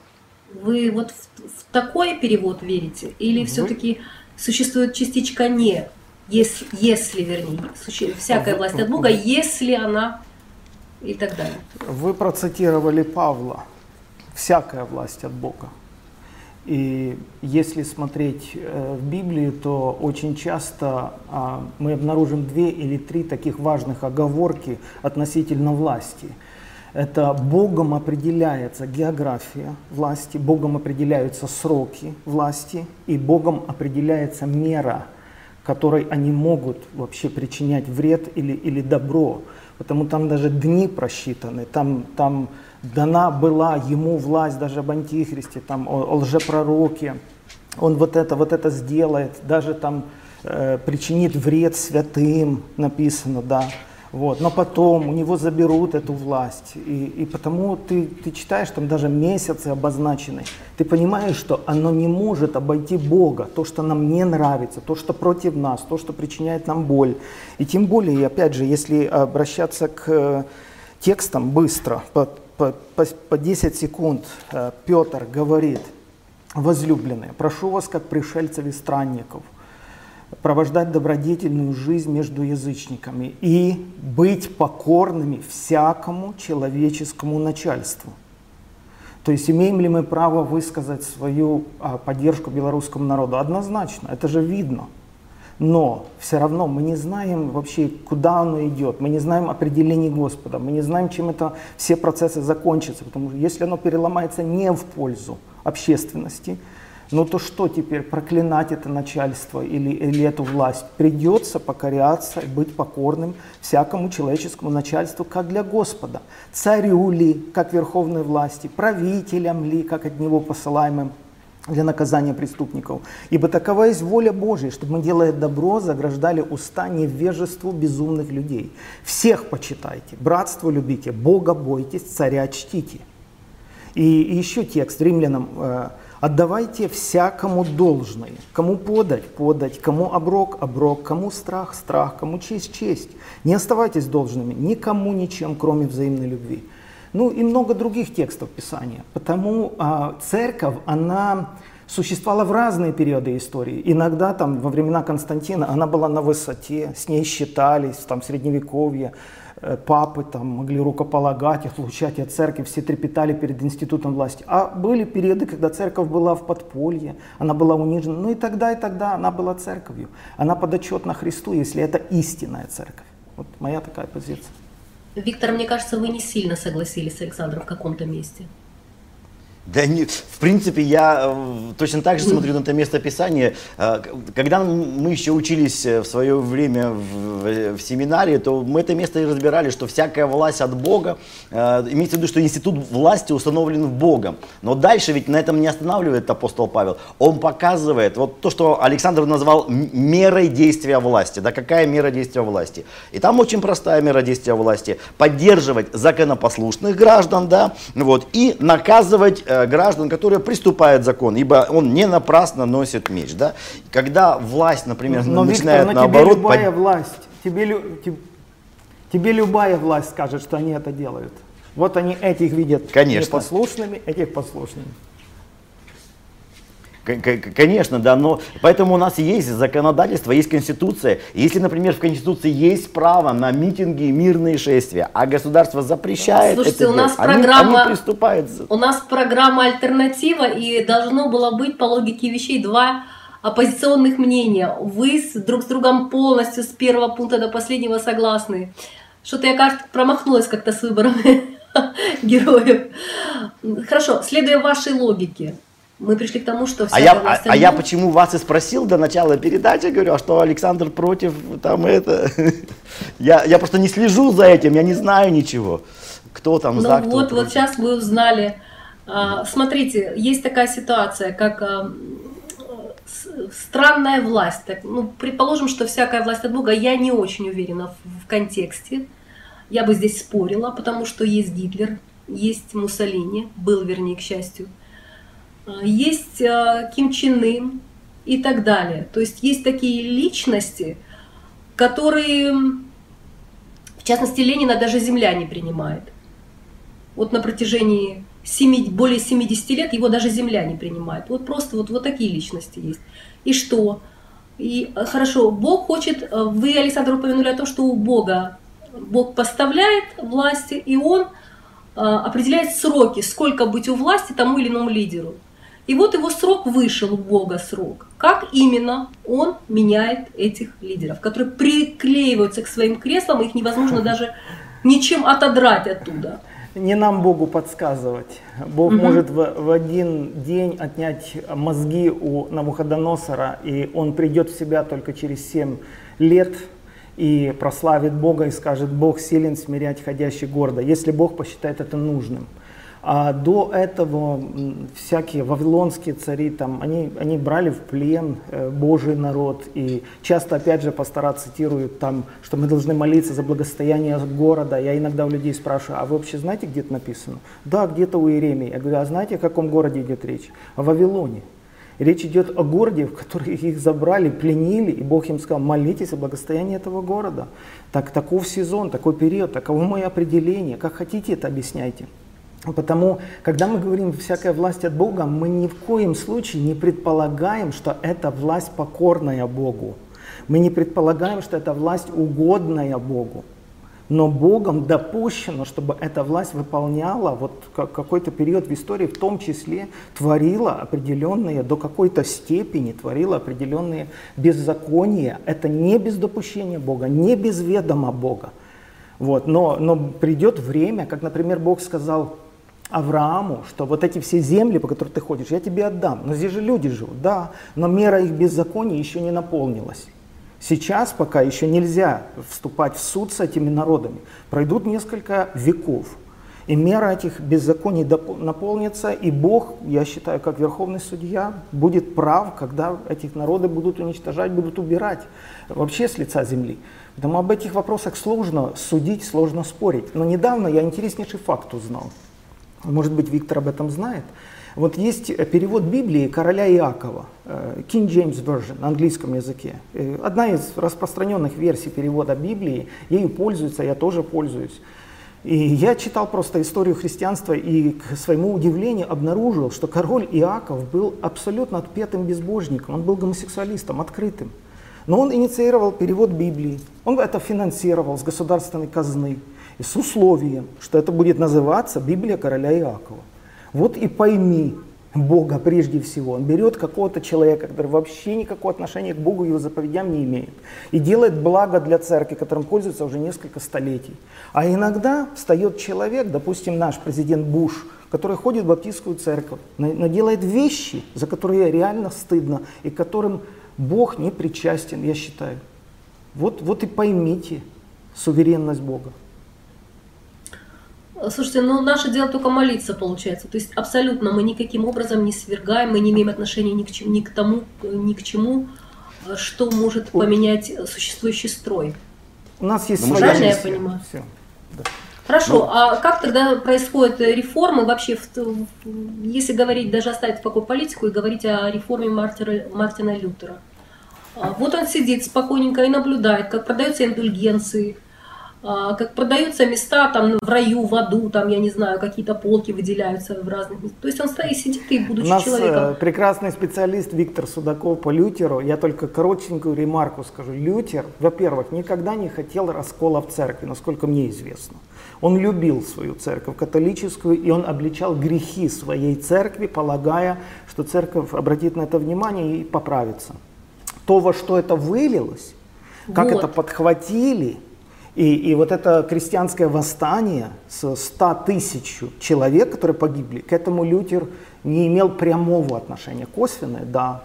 Вы вот в, в такой перевод верите? Или Вы... все-таки существует частичка «не», если, если вернее, всякая власть от Бога, если она и так далее? Вы процитировали Павла «всякая власть от Бога». И если смотреть э, в Библии, то очень часто а, мы обнаружим две или три таких важных оговорки относительно власти – это Богом определяется география власти, Богом определяются сроки власти, и Богом определяется мера, которой они могут вообще причинять вред или, или добро. Потому там даже дни просчитаны, там, там дана была ему власть даже об антихристе, там, о, о лжепророке. Он вот это, вот это сделает, даже там э, причинит вред святым, написано, да. Вот. Но потом у него заберут эту власть. И, и потому ты, ты читаешь, там даже месяцы обозначены. Ты понимаешь, что оно не может обойти Бога. То, что нам не нравится, то, что против нас, то, что причиняет нам боль. И тем более, опять же, если обращаться к э, текстам быстро, по, по, по, по 10 секунд э, Петр говорит, возлюбленные, прошу вас, как пришельцев и странников – провождать добродетельную жизнь между язычниками и быть покорными всякому человеческому начальству. То есть имеем ли мы право высказать свою а, поддержку белорусскому народу? Однозначно, это же видно. Но все равно мы не знаем вообще, куда оно идет, мы не знаем определений Господа, мы не знаем, чем это все процессы закончатся, потому что если оно переломается не в пользу общественности, ну то что теперь, проклинать это начальство или, или эту власть? Придется покоряться быть покорным всякому человеческому начальству, как для Господа. Царю ли, как верховной власти, правителям ли, как от него посылаемым для наказания преступников. Ибо такова есть воля Божья, чтобы мы, делая добро, заграждали уста невежеству безумных людей. Всех почитайте, братство любите, Бога бойтесь, царя чтите. И, и еще текст римлянам э, Отдавайте всякому должное. Кому подать – подать, кому оброк – оброк, кому страх – страх, кому честь – честь. Не оставайтесь должными никому ничем, кроме взаимной любви. Ну и много других текстов Писания. Потому а, церковь, она существовала в разные периоды истории. Иногда там во времена Константина она была на высоте, с ней считались, там средневековье папы там могли рукополагать, отлучать от церкви, все трепетали перед институтом власти. А были периоды, когда церковь была в подполье, она была унижена. Ну и тогда, и тогда она была церковью. Она подотчетна Христу, если это истинная церковь. Вот моя такая позиция. Виктор, мне кажется, вы не сильно согласились с Александром в каком-то месте. Да не, в принципе, я э, точно так же смотрю на это место Писания. Э, когда мы еще учились э, в свое время в, в семинаре, то мы это место и разбирали, что всякая власть от Бога, имеется в виду, что институт власти установлен Богом. Но дальше ведь на этом не останавливает апостол Павел. Он показывает вот то, что Александр назвал мерой действия власти. Да, какая мера действия власти? И там очень простая мера действия власти. Поддерживать законопослушных граждан, да, вот, и наказывать граждан, которые приступают закон, ибо он не напрасно носит меч. Да? Когда власть, например, но, начинает Виктор, но наоборот... Тебе любая под... власть, тебе, тебе, тебе любая власть скажет, что они это делают. Вот они этих видят Конечно. непослушными, этих послушными. Конечно, да, но поэтому у нас есть законодательство, есть конституция. Если, например, в конституции есть право на митинги и мирные шествия, а государство запрещает Слушайте, это у нас делать, программа, они, они. У нас программа альтернатива и должно было быть по логике вещей два оппозиционных мнения. Вы с, друг с другом полностью с первого пункта до последнего согласны. Что-то я, кажется, промахнулась как-то с выборами героев. Хорошо, следуя вашей логике, мы пришли к тому, что а я, а, а я почему вас и спросил до начала передачи, говорю, а что Александр против там это. я, я просто не слежу за этим, я не знаю ничего. Кто там ну за, кто вот, вот сейчас вы узнали. А, смотрите, есть такая ситуация, как а, странная власть. Так, ну, предположим, что всякая власть от Бога, я не очень уверена в, в контексте. Я бы здесь спорила, потому что есть Гитлер, есть Муссолини, был, вернее, к счастью. А, есть а, Ким Чен Ын и так далее. То есть есть такие личности, которые, в частности, Ленина даже Земля не принимает. Вот на протяжении 7, более 70 лет его даже Земля не принимает. Вот просто вот, вот такие личности есть. И что? И а, хорошо, Бог хочет, вы, Александр, упомянули о том, что у Бога Бог поставляет власти, и Он определяет сроки, сколько быть у власти тому или иному лидеру. И вот его срок вышел, у Бога срок. Как именно он меняет этих лидеров, которые приклеиваются к своим креслам, их невозможно даже ничем отодрать оттуда. Не нам Богу подсказывать. Бог угу. может в, в один день отнять мозги у Навуходоносора, и он придет в себя только через семь лет и прославит Бога и скажет, Бог силен смирять ходящий гордо, если Бог посчитает это нужным. А до этого всякие вавилонские цари, там, они, они брали в плен э, Божий народ. И часто, опять же, пастора цитируют, там, что мы должны молиться за благосостояние города. Я иногда у людей спрашиваю, а вы вообще знаете, где это написано? Да, где-то у Иеремии. Я говорю, а знаете, о каком городе идет речь? О Вавилоне. Речь идет о городе, в который их забрали, пленили, и Бог им сказал, молитесь о благосостоянии этого города. Так, таков сезон, такой период, таково мое определение. Как хотите это объясняйте. Потому, когда мы говорим «всякая власть от Бога», мы ни в коем случае не предполагаем, что эта власть покорная Богу. Мы не предполагаем, что эта власть угодная Богу. Но Богом допущено, чтобы эта власть выполняла вот какой-то период в истории, в том числе творила определенные, до какой-то степени творила определенные беззакония. Это не без допущения Бога, не без ведома Бога. Вот. Но, но придет время, как, например, Бог сказал Аврааму, что вот эти все земли, по которым ты ходишь, я тебе отдам. Но здесь же люди живут, да, но мера их беззакония еще не наполнилась. Сейчас пока еще нельзя вступать в суд с этими народами. Пройдут несколько веков. И мера этих беззаконий наполнится, и Бог, я считаю, как верховный судья, будет прав, когда этих народы будут уничтожать, будут убирать вообще с лица земли. Поэтому об этих вопросах сложно судить, сложно спорить. Но недавно я интереснейший факт узнал. Может быть, Виктор об этом знает. Вот есть э, перевод Библии короля Иакова, э, King James Version на английском языке. Э, одна из распространенных версий перевода Библии, ею пользуются, я тоже пользуюсь. И я читал просто историю христианства и к своему удивлению обнаружил, что король Иаков был абсолютно отпетым безбожником, он был гомосексуалистом, открытым. Но он инициировал перевод Библии, он это финансировал с государственной казны и с условием, что это будет называться Библия короля Иакова. Вот и пойми, Бога прежде всего. Он берет какого-то человека, который вообще никакого отношения к Богу и его заповедям не имеет, и делает благо для церкви, которым пользуется уже несколько столетий. А иногда встает человек, допустим, наш президент Буш, который ходит в баптистскую церковь, но делает вещи, за которые реально стыдно, и которым Бог не причастен, я считаю. Вот, вот и поймите суверенность Бога. Слушайте, ну наше дело только молиться получается. То есть абсолютно мы никаким образом не свергаем, мы не имеем отношения ни к, чему, ни к тому, ни к чему, что может поменять существующий строй. У нас есть своя Правильно я понимаю? Все. Да. Хорошо, ну, а как тогда происходят реформы вообще, в, если говорить, даже оставить в покой политику и говорить о реформе Мартина, Мартина Лютера? А, вот он сидит спокойненько и наблюдает, как продаются индульгенции, как продаются места там в раю, в аду, там, я не знаю, какие-то полки выделяются в разных местах. То есть он стоит, сидит и будучи У нас человеком. Э, прекрасный специалист Виктор Судаков по Лютеру. Я только коротенькую ремарку скажу. Лютер, во-первых, никогда не хотел раскола в церкви, насколько мне известно. Он любил свою церковь католическую, и он обличал грехи своей церкви, полагая, что церковь обратит на это внимание и поправится. То, во что это вылилось, как вот. это подхватили – и, и вот это крестьянское восстание с 100 тысяч человек, которые погибли, к этому Лютер не имел прямого отношения. Косвенное, да.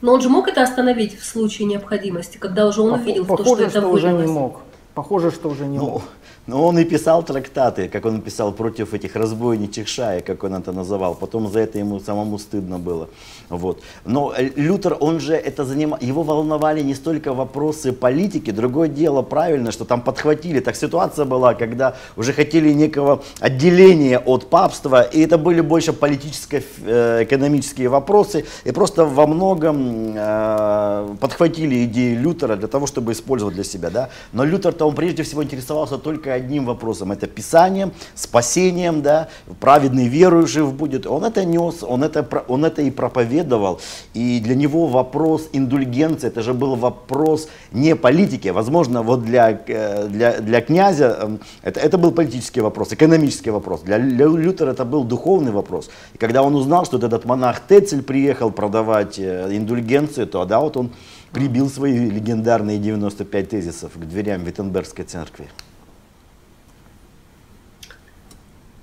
Но он же мог это остановить в случае необходимости, когда уже он Пох- увидел похоже, то, что, что это уже вылилось. не мог. Похоже, что уже не ну, мог. Но он и писал трактаты, как он писал против этих разбойничьих шаек, как он это называл. Потом за это ему самому стыдно было. Вот. Но э, Лютер, он же это занимал, его волновали не столько вопросы политики, другое дело правильно, что там подхватили. Так ситуация была, когда уже хотели некого отделения от папства, и это были больше политическо-экономические вопросы, и просто во многом э, подхватили идеи Лютера для того, чтобы использовать для себя. Да? Но Лютер-то он прежде всего интересовался только одним вопросом, это Писанием, спасением, да, праведный верою жив будет. Он это нес, он это, он это и проповедовал. И для него вопрос индульгенции, это же был вопрос не политики. Возможно, вот для, э, для, для князя эм, это, это был политический вопрос, экономический вопрос. Для Лютера это был духовный вопрос. И когда он узнал, что этот монах Тецель приехал продавать э, индульгенцию, то да, вот он прибил свои легендарные 95 тезисов к дверям Виттенбергской церкви.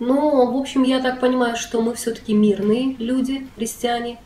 Ну, в общем, я так понимаю, что мы все-таки мирные люди, христиане,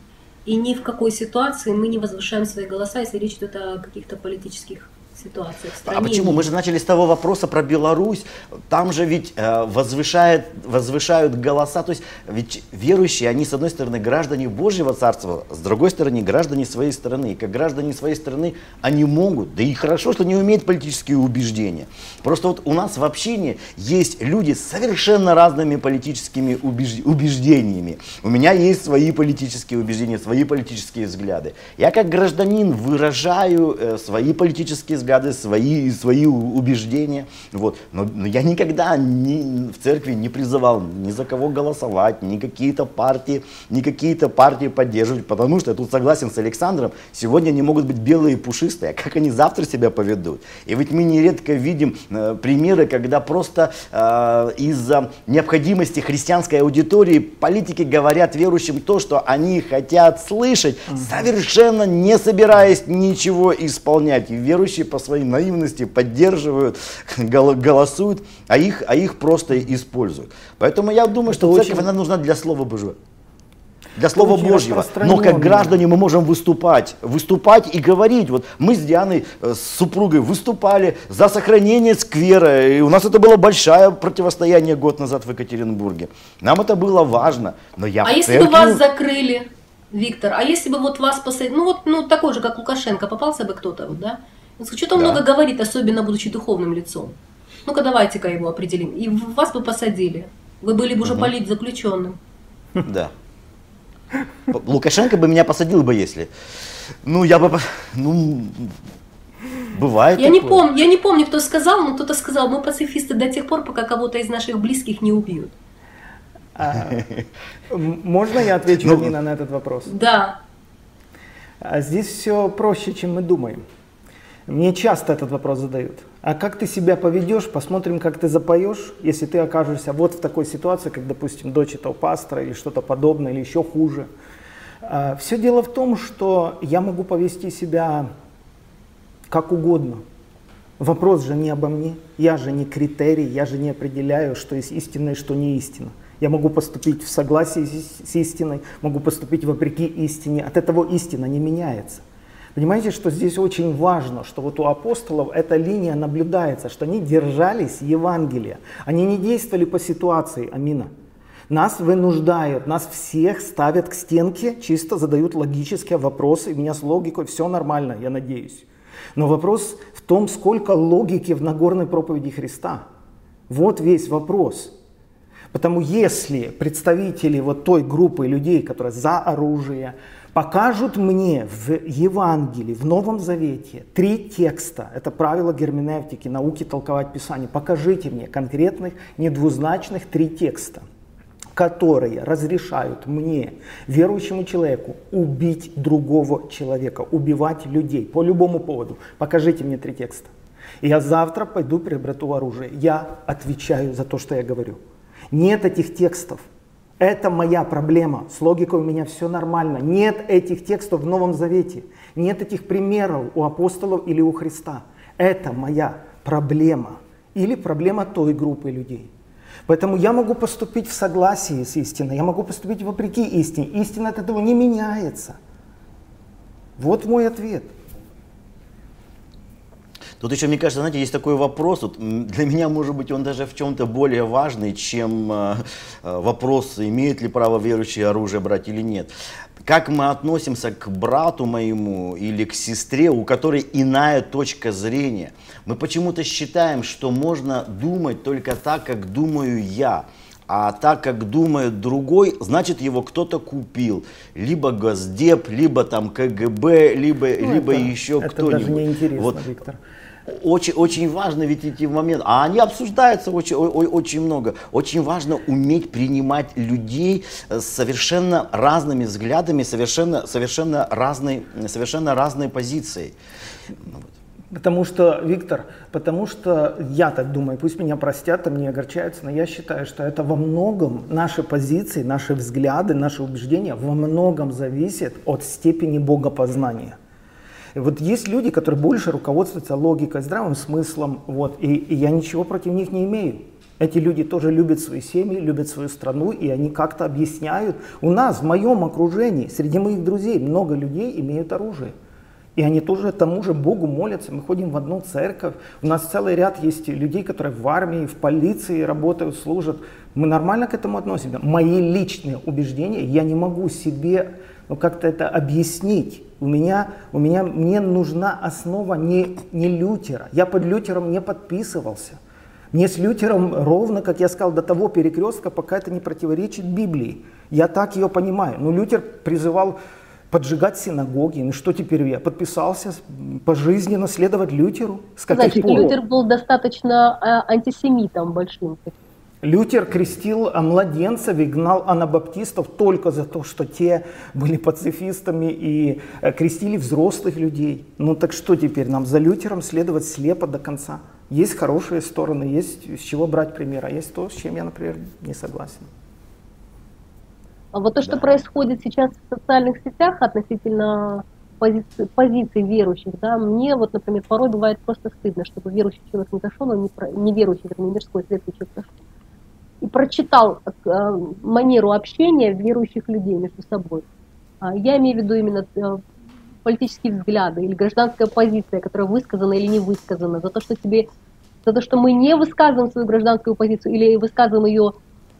и ни в какой ситуации мы не возвышаем свои голоса, если речь идет о каких-то политических ситуациях в стране. А почему? Мы же начали с того вопроса про Беларусь. Там же ведь э, возвышает, возвышают голоса. То есть ведь верующие, они с одной стороны граждане Божьего Царства, с другой стороны граждане своей страны. И как граждане своей страны они могут, да и хорошо, что не умеют политические убеждения. Просто вот у нас в общине есть люди с совершенно разными политическими убеждениями. У меня есть свои политические убеждения, свои политические взгляды. Я как гражданин выражаю э, свои политические взгляды взгляды, свои, свои убеждения. Вот. Но, но я никогда ни, в церкви не призывал ни за кого голосовать, ни какие-то партии, ни какие-то партии поддерживать, потому что я тут согласен с Александром, сегодня они могут быть белые и пушистые, а как они завтра себя поведут? И ведь мы нередко видим э, примеры, когда просто э, из-за необходимости христианской аудитории политики говорят верующим то, что они хотят слышать, совершенно не собираясь ничего исполнять. И верующие по своей наивности поддерживают, голосуют, а их, а их просто используют. Поэтому я думаю, что Это церковь очень... она нужна для Слова Божьего для Слова Очень Божьего. Но как граждане мы можем выступать, выступать и говорить. Вот мы с Дианой, э, с супругой выступали за сохранение сквера. И у нас это было большое противостояние год назад в Екатеринбурге. Нам это было важно. Но я а если церкви... бы вас закрыли, Виктор, а если бы вот вас посадили, ну вот ну, такой же, как Лукашенко, попался бы кто-то, да? Что-то да. много говорит, особенно будучи духовным лицом. Ну-ка давайте-ка его определим. И вас бы посадили. Вы были бы уже угу. политзаключенным. Да. Лукашенко бы меня посадил бы, если. Ну, я бы... Ну, Бывает я такое? не помню, Я не помню, кто сказал, но кто-то сказал, мы пацифисты до тех пор, пока кого-то из наших близких не убьют. А, можно я отвечу, ну, Нина, на этот вопрос? Да. А здесь все проще, чем мы думаем. Мне часто этот вопрос задают. А как ты себя поведешь, посмотрим, как ты запоешь, если ты окажешься вот в такой ситуации, как, допустим, дочь этого пастора или что-то подобное, или еще хуже. А, все дело в том, что я могу повести себя как угодно. Вопрос же не обо мне. Я же не критерий, я же не определяю, что есть истина и что не истина. Я могу поступить в согласии с истиной, могу поступить вопреки истине. От этого истина не меняется. Понимаете, что здесь очень важно, что вот у апостолов эта линия наблюдается, что они держались Евангелия. Они не действовали по ситуации, амина. Нас вынуждают, нас всех ставят к стенке, чисто задают логические вопросы. У меня с логикой все нормально, я надеюсь. Но вопрос в том, сколько логики в Нагорной проповеди Христа. Вот весь вопрос. Потому если представители вот той группы людей, которые за оружие, покажут мне в Евангелии, в Новом Завете три текста, это правило герменевтики, науки толковать Писание, покажите мне конкретных, недвузначных три текста, которые разрешают мне, верующему человеку, убить другого человека, убивать людей по любому поводу. Покажите мне три текста. Я завтра пойду приобрету оружие. Я отвечаю за то, что я говорю. Нет этих текстов. Это моя проблема. С логикой у меня все нормально. Нет этих текстов в Новом Завете. Нет этих примеров у апостолов или у Христа. Это моя проблема. Или проблема той группы людей. Поэтому я могу поступить в согласии с истиной, я могу поступить вопреки истине. Истина от этого не меняется. Вот мой ответ. Тут еще, мне кажется, знаете, есть такой вопрос, вот для меня, может быть, он даже в чем-то более важный, чем э, э, вопрос, имеют ли право верующие оружие брать или нет. Как мы относимся к брату моему или к сестре, у которой иная точка зрения. Мы почему-то считаем, что можно думать только так, как думаю я. А так как думает другой, значит его кто-то купил. Либо Госдеп, либо там КГБ, либо, ну, либо это, еще кто-нибудь. Это даже не интересно, вот. Виктор очень, очень важно ведь эти моменты, а они обсуждаются очень, очень много. Очень важно уметь принимать людей с совершенно разными взглядами, совершенно, совершенно, разной, совершенно разной позицией. Потому что, Виктор, потому что я так думаю, пусть меня простят, а мне огорчаются, но я считаю, что это во многом наши позиции, наши взгляды, наши убеждения во многом зависят от степени богопознания. Вот есть люди, которые больше руководствуются логикой, здравым смыслом, вот, и, и я ничего против них не имею. Эти люди тоже любят свои семьи, любят свою страну, и они как-то объясняют. У нас, в моем окружении, среди моих друзей, много людей имеют оружие. И они тоже тому же Богу молятся. Мы ходим в одну церковь. У нас целый ряд есть людей, которые в армии, в полиции работают, служат. Мы нормально к этому относимся. Мои личные убеждения я не могу себе ну, как-то это объяснить. У меня, у меня, мне нужна основа не, не Лютера. Я под Лютером не подписывался. Мне с Лютером ровно, как я сказал, до того перекрестка, пока это не противоречит Библии. Я так ее понимаю. Но Лютер призывал поджигать синагоги. Ну что теперь я подписался пожизненно следовать Лютеру? С каких Значит, пор? Лютер был достаточно э, антисемитом большим. Лютер крестил младенцев и гнал анабаптистов только за то, что те были пацифистами и э, крестили взрослых людей. Ну так что теперь нам за Лютером следовать слепо до конца? Есть хорошие стороны, есть с чего брать пример, а есть то, с чем я, например, не согласен. А вот то, что да. происходит сейчас в социальных сетях относительно позиции, позиции верующих, да, мне вот, например, порой бывает просто стыдно, чтобы верующий человек не зашел, а не, не верующий, вернее, мирской светлый человек зашел и прочитал э, манеру общения верующих людей между собой. А, я имею в виду именно э, политические взгляды или гражданская позиция, которая высказана или не высказана, за то, что тебе, за то, что мы не высказываем свою гражданскую позицию или высказываем ее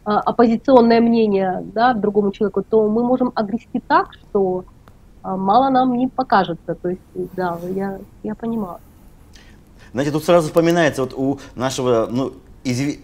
а, оппозиционное мнение да, другому человеку, то мы можем огрести так, что а, мало нам не покажется. То есть, да, я, я понимаю. Знаете, тут сразу вспоминается вот у нашего, ну, изв...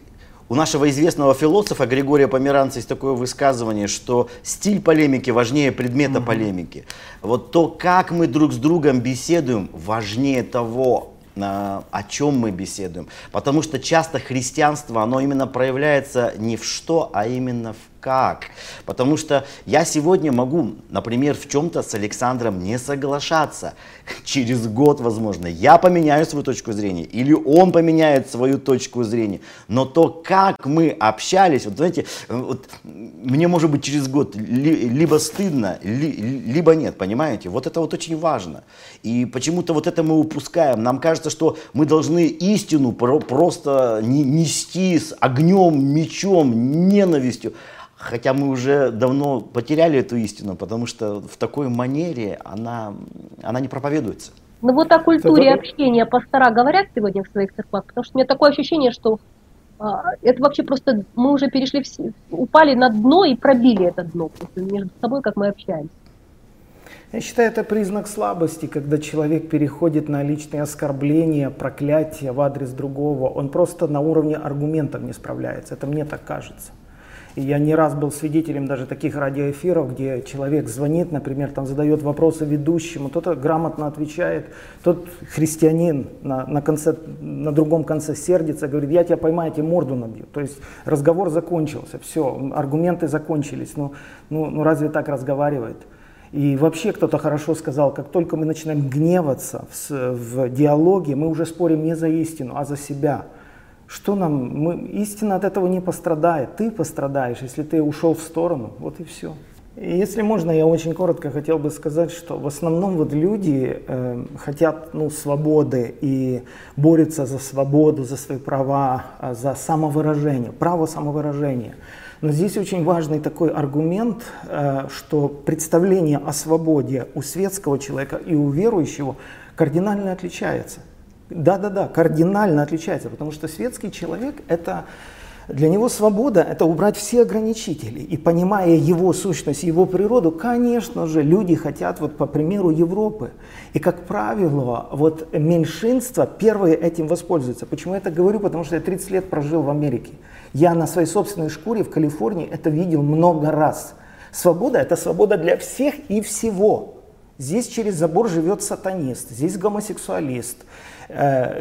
У нашего известного философа Григория Померанца есть такое высказывание, что стиль полемики важнее предмета угу. полемики. Вот то, как мы друг с другом беседуем, важнее того, о чем мы беседуем. Потому что часто христианство, оно именно проявляется не в что, а именно в как. Потому что я сегодня могу, например, в чем-то с Александром не соглашаться. Через год, возможно, я поменяю свою точку зрения, или он поменяет свою точку зрения. Но то, как мы общались, вот знаете, вот, мне может быть через год ли, либо стыдно, ли, либо нет, понимаете? Вот это вот очень важно. И почему-то вот это мы упускаем. Нам кажется, что мы должны истину просто нести с огнем, мечом, ненавистью. Хотя мы уже давно потеряли эту истину, потому что в такой манере она, она не проповедуется. Ну вот о культуре это... общения пастора говорят сегодня в своих церквах, потому что у меня такое ощущение, что а, это вообще просто мы уже перешли, в, упали на дно и пробили это дно между собой, как мы общаемся. Я считаю, это признак слабости, когда человек переходит на личные оскорбления, проклятия в адрес другого. Он просто на уровне аргументов не справляется. Это мне так кажется. И я не раз был свидетелем даже таких радиоэфиров, где человек звонит, например, там задает вопросы ведущему, тот грамотно отвечает, тот христианин на, на, конце, на другом конце сердится, говорит, я тебя поймаю, я тебе морду набью. То есть разговор закончился, все, аргументы закончились. Ну, ну, ну разве так разговаривает? И вообще кто-то хорошо сказал, как только мы начинаем гневаться в, в диалоге, мы уже спорим не за истину, а за себя. Что нам, мы, истина от этого не пострадает, ты пострадаешь, если ты ушел в сторону, вот и все. Если можно, я очень коротко хотел бы сказать, что в основном вот люди э, хотят ну, свободы и борются за свободу, за свои права, а, за самовыражение, право самовыражения. Но здесь очень важный такой аргумент, э, что представление о свободе у светского человека и у верующего кардинально отличается. Да-да-да, кардинально отличается, потому что светский человек – это для него свобода – это убрать все ограничители. И понимая его сущность, его природу, конечно же, люди хотят, вот по примеру Европы. И, как правило, вот меньшинство первые этим воспользуются. Почему я это говорю? Потому что я 30 лет прожил в Америке. Я на своей собственной шкуре в Калифорнии это видел много раз. Свобода – это свобода для всех и всего. Здесь через забор живет сатанист, здесь гомосексуалист,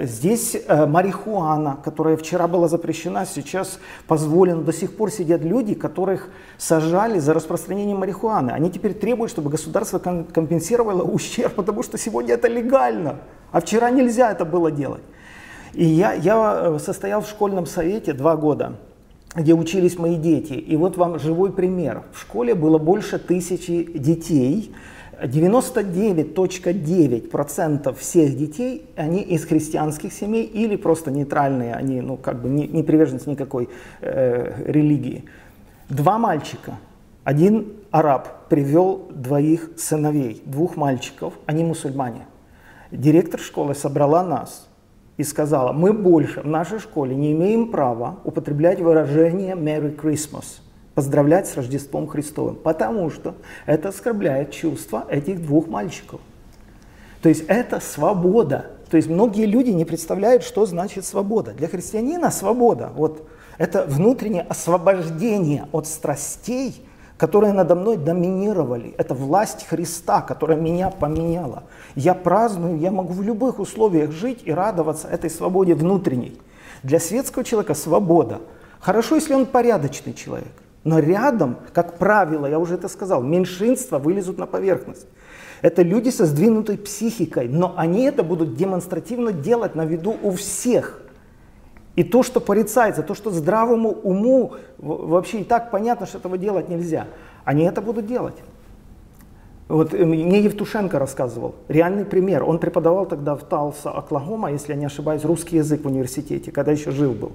здесь э, марихуана, которая вчера была запрещена, сейчас позволена. До сих пор сидят люди, которых сажали за распространение марихуаны. Они теперь требуют, чтобы государство компенсировало ущерб, потому что сегодня это легально, а вчера нельзя это было делать. И я, я э, состоял в школьном совете два года, где учились мои дети. И вот вам живой пример. В школе было больше тысячи детей, 99.9% всех детей, они из христианских семей или просто нейтральные, они ну, как бы не, не приверженцы никакой э, религии. Два мальчика, один араб привел двоих сыновей, двух мальчиков, они мусульмане. Директор школы собрала нас и сказала, мы больше в нашей школе не имеем права употреблять выражение «Merry Christmas» поздравлять с Рождеством Христовым, потому что это оскорбляет чувства этих двух мальчиков. То есть это свобода. То есть многие люди не представляют, что значит свобода. Для христианина свобода вот, это внутреннее освобождение от страстей, которые надо мной доминировали. Это власть Христа, которая меня поменяла. Я праздную, я могу в любых условиях жить и радоваться этой свободе внутренней. Для светского человека свобода. Хорошо, если он порядочный человек. Но рядом, как правило, я уже это сказал, меньшинства вылезут на поверхность. Это люди со сдвинутой психикой, но они это будут демонстративно делать на виду у всех. И то, что порицается, то, что здравому уму вообще и так понятно, что этого делать нельзя, они это будут делать. Вот э, мне Евтушенко рассказывал, реальный пример. Он преподавал тогда в Талса, Оклахома, если я не ошибаюсь, русский язык в университете, когда еще жил был.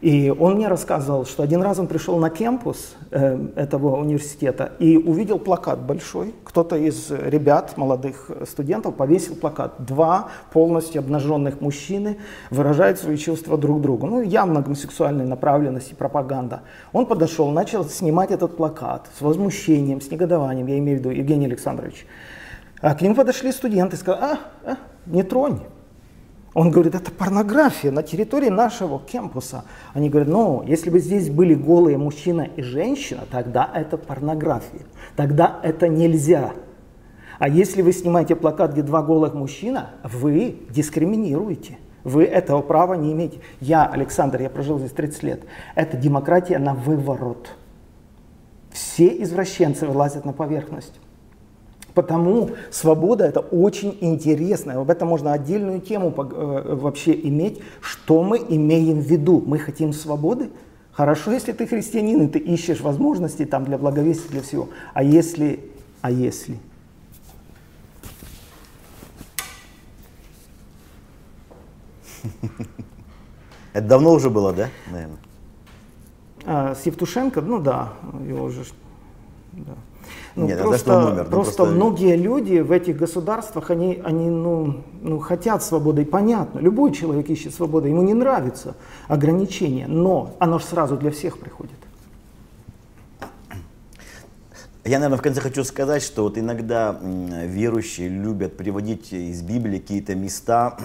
И он мне рассказывал, что один раз он пришел на кампус э, этого университета и увидел плакат большой. Кто-то из ребят, молодых студентов, повесил плакат. Два полностью обнаженных мужчины выражают свои чувства друг другу. Ну, явно гомосексуальная направленность и пропаганда. Он подошел, начал снимать этот плакат с возмущением, с негодованием, я имею в виду Евгений Александрович. А к нему подошли студенты и сказали, а, а не тронь. Он говорит, это порнография на территории нашего кампуса. Они говорят, ну, если бы здесь были голые мужчина и женщина, тогда это порнография. Тогда это нельзя. А если вы снимаете плакат, где два голых мужчина, вы дискриминируете. Вы этого права не имеете. Я, Александр, я прожил здесь 30 лет. Это демократия на выворот. Все извращенцы вылазят на поверхность. Потому свобода это очень интересно. Об этом можно отдельную тему э, вообще иметь. Что мы имеем в виду? Мы хотим свободы? Хорошо, если ты христианин, и ты ищешь возможности там для благовестия, для всего. А если, а если? Это давно уже было, да, наверное? А, с Евтушенко, ну да, его уже, да. Ну, Нет, просто, это ну, просто, просто многие люди в этих государствах, они, они ну, ну, хотят свободы, и понятно, любой человек ищет свободы, ему не нравится ограничение, но оно же сразу для всех приходит. Я, наверное, в конце хочу сказать, что вот иногда верующие любят приводить из Библии какие-то места,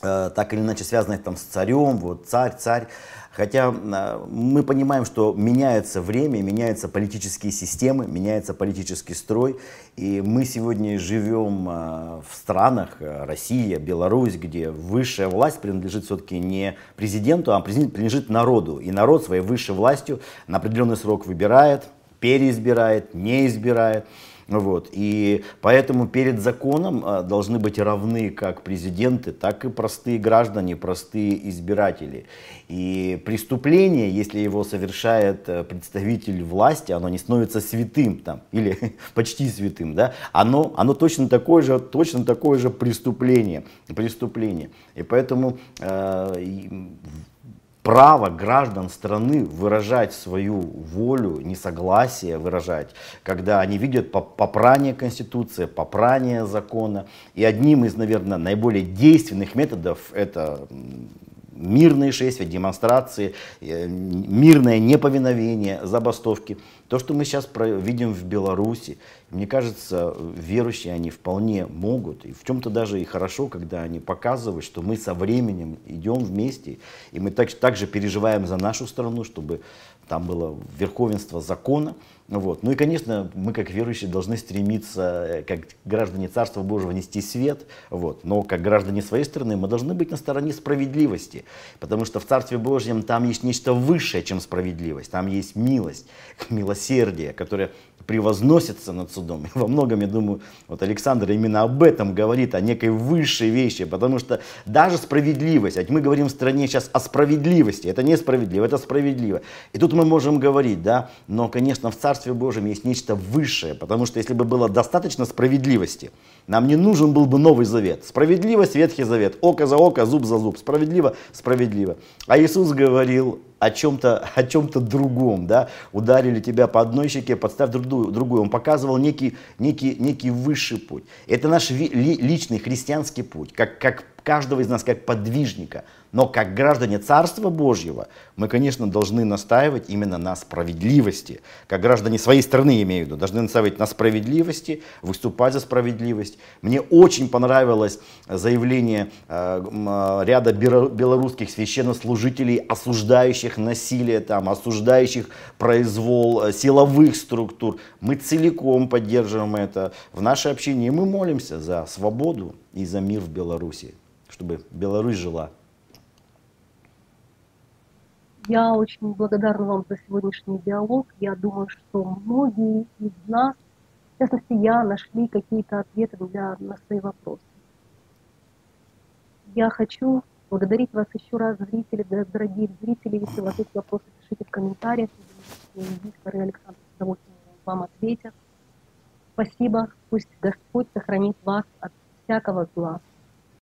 э, так или иначе связанные там с царем, вот царь, царь. Хотя а, мы понимаем, что меняется время, меняются политические системы, меняется политический строй. И мы сегодня живем а, в странах, а, Россия, Беларусь, где высшая власть принадлежит все-таки не президенту, а принадлежит народу. И народ своей высшей властью на определенный срок выбирает, переизбирает, не избирает. Вот. И поэтому перед законом а, должны быть равны как президенты, так и простые граждане, простые избиратели. И преступление, если его совершает э, представитель власти, оно не становится святым там, или почти святым, да? оно, оно точно, такое же, точно такое же преступление. преступление. И поэтому э, право граждан страны выражать свою волю, несогласие выражать, когда они видят попрание Конституции, попрание закона. И одним из, наверное, наиболее действенных методов это мирные шествия, демонстрации, э, мирное неповиновение, забастовки. То, что мы сейчас видим в Беларуси, мне кажется, верующие они вполне могут, и в чем-то даже и хорошо, когда они показывают, что мы со временем идем вместе, и мы так, также переживаем за нашу страну, чтобы там было верховенство закона. Вот. Ну и, конечно, мы, как верующие, должны стремиться, э, как граждане Царства Божьего, нести свет. Вот. Но как граждане своей страны мы должны быть на стороне справедливости. Потому что в Царстве Божьем там есть нечто высшее, чем справедливость. Там есть милость, милосердие, которое превозносится над судом. И во многом, я думаю, вот Александр именно об этом говорит, о некой высшей вещи, потому что даже справедливость, ведь мы говорим в стране сейчас о справедливости, это не справедливо, это справедливо. И тут мы можем говорить, да, но, конечно, в Царстве Божьем есть нечто высшее, потому что если бы было достаточно справедливости, нам не нужен был бы Новый Завет. Справедливость, Ветхий Завет, око за око, зуб за зуб, справедливо, справедливо. А Иисус говорил, о чем-то о чем-то другом, да, ударили тебя по одной щеке, подставь другую, другую. Он показывал некий, некий, некий высший путь. Это наш личный христианский путь, как, как каждого из нас как подвижника. Но как граждане Царства Божьего мы, конечно, должны настаивать именно на справедливости. Как граждане своей страны, имею в виду, должны настаивать на справедливости, выступать за справедливость. Мне очень понравилось заявление э, э, ряда белорусских священнослужителей, осуждающих насилие, там, осуждающих произвол э, силовых структур. Мы целиком поддерживаем это в нашей общине, мы молимся за свободу и за мир в Беларуси чтобы Беларусь жила. Я очень благодарна вам за сегодняшний диалог. Я думаю, что многие из нас, в частности я, нашли какие-то ответы для, на свои вопросы. Я хочу благодарить вас еще раз, зрители, дорогие зрители. Если у вас есть вопросы, пишите в комментариях. Виктор и Александр с удовольствием вам ответят. Спасибо. Пусть Господь сохранит вас от всякого зла.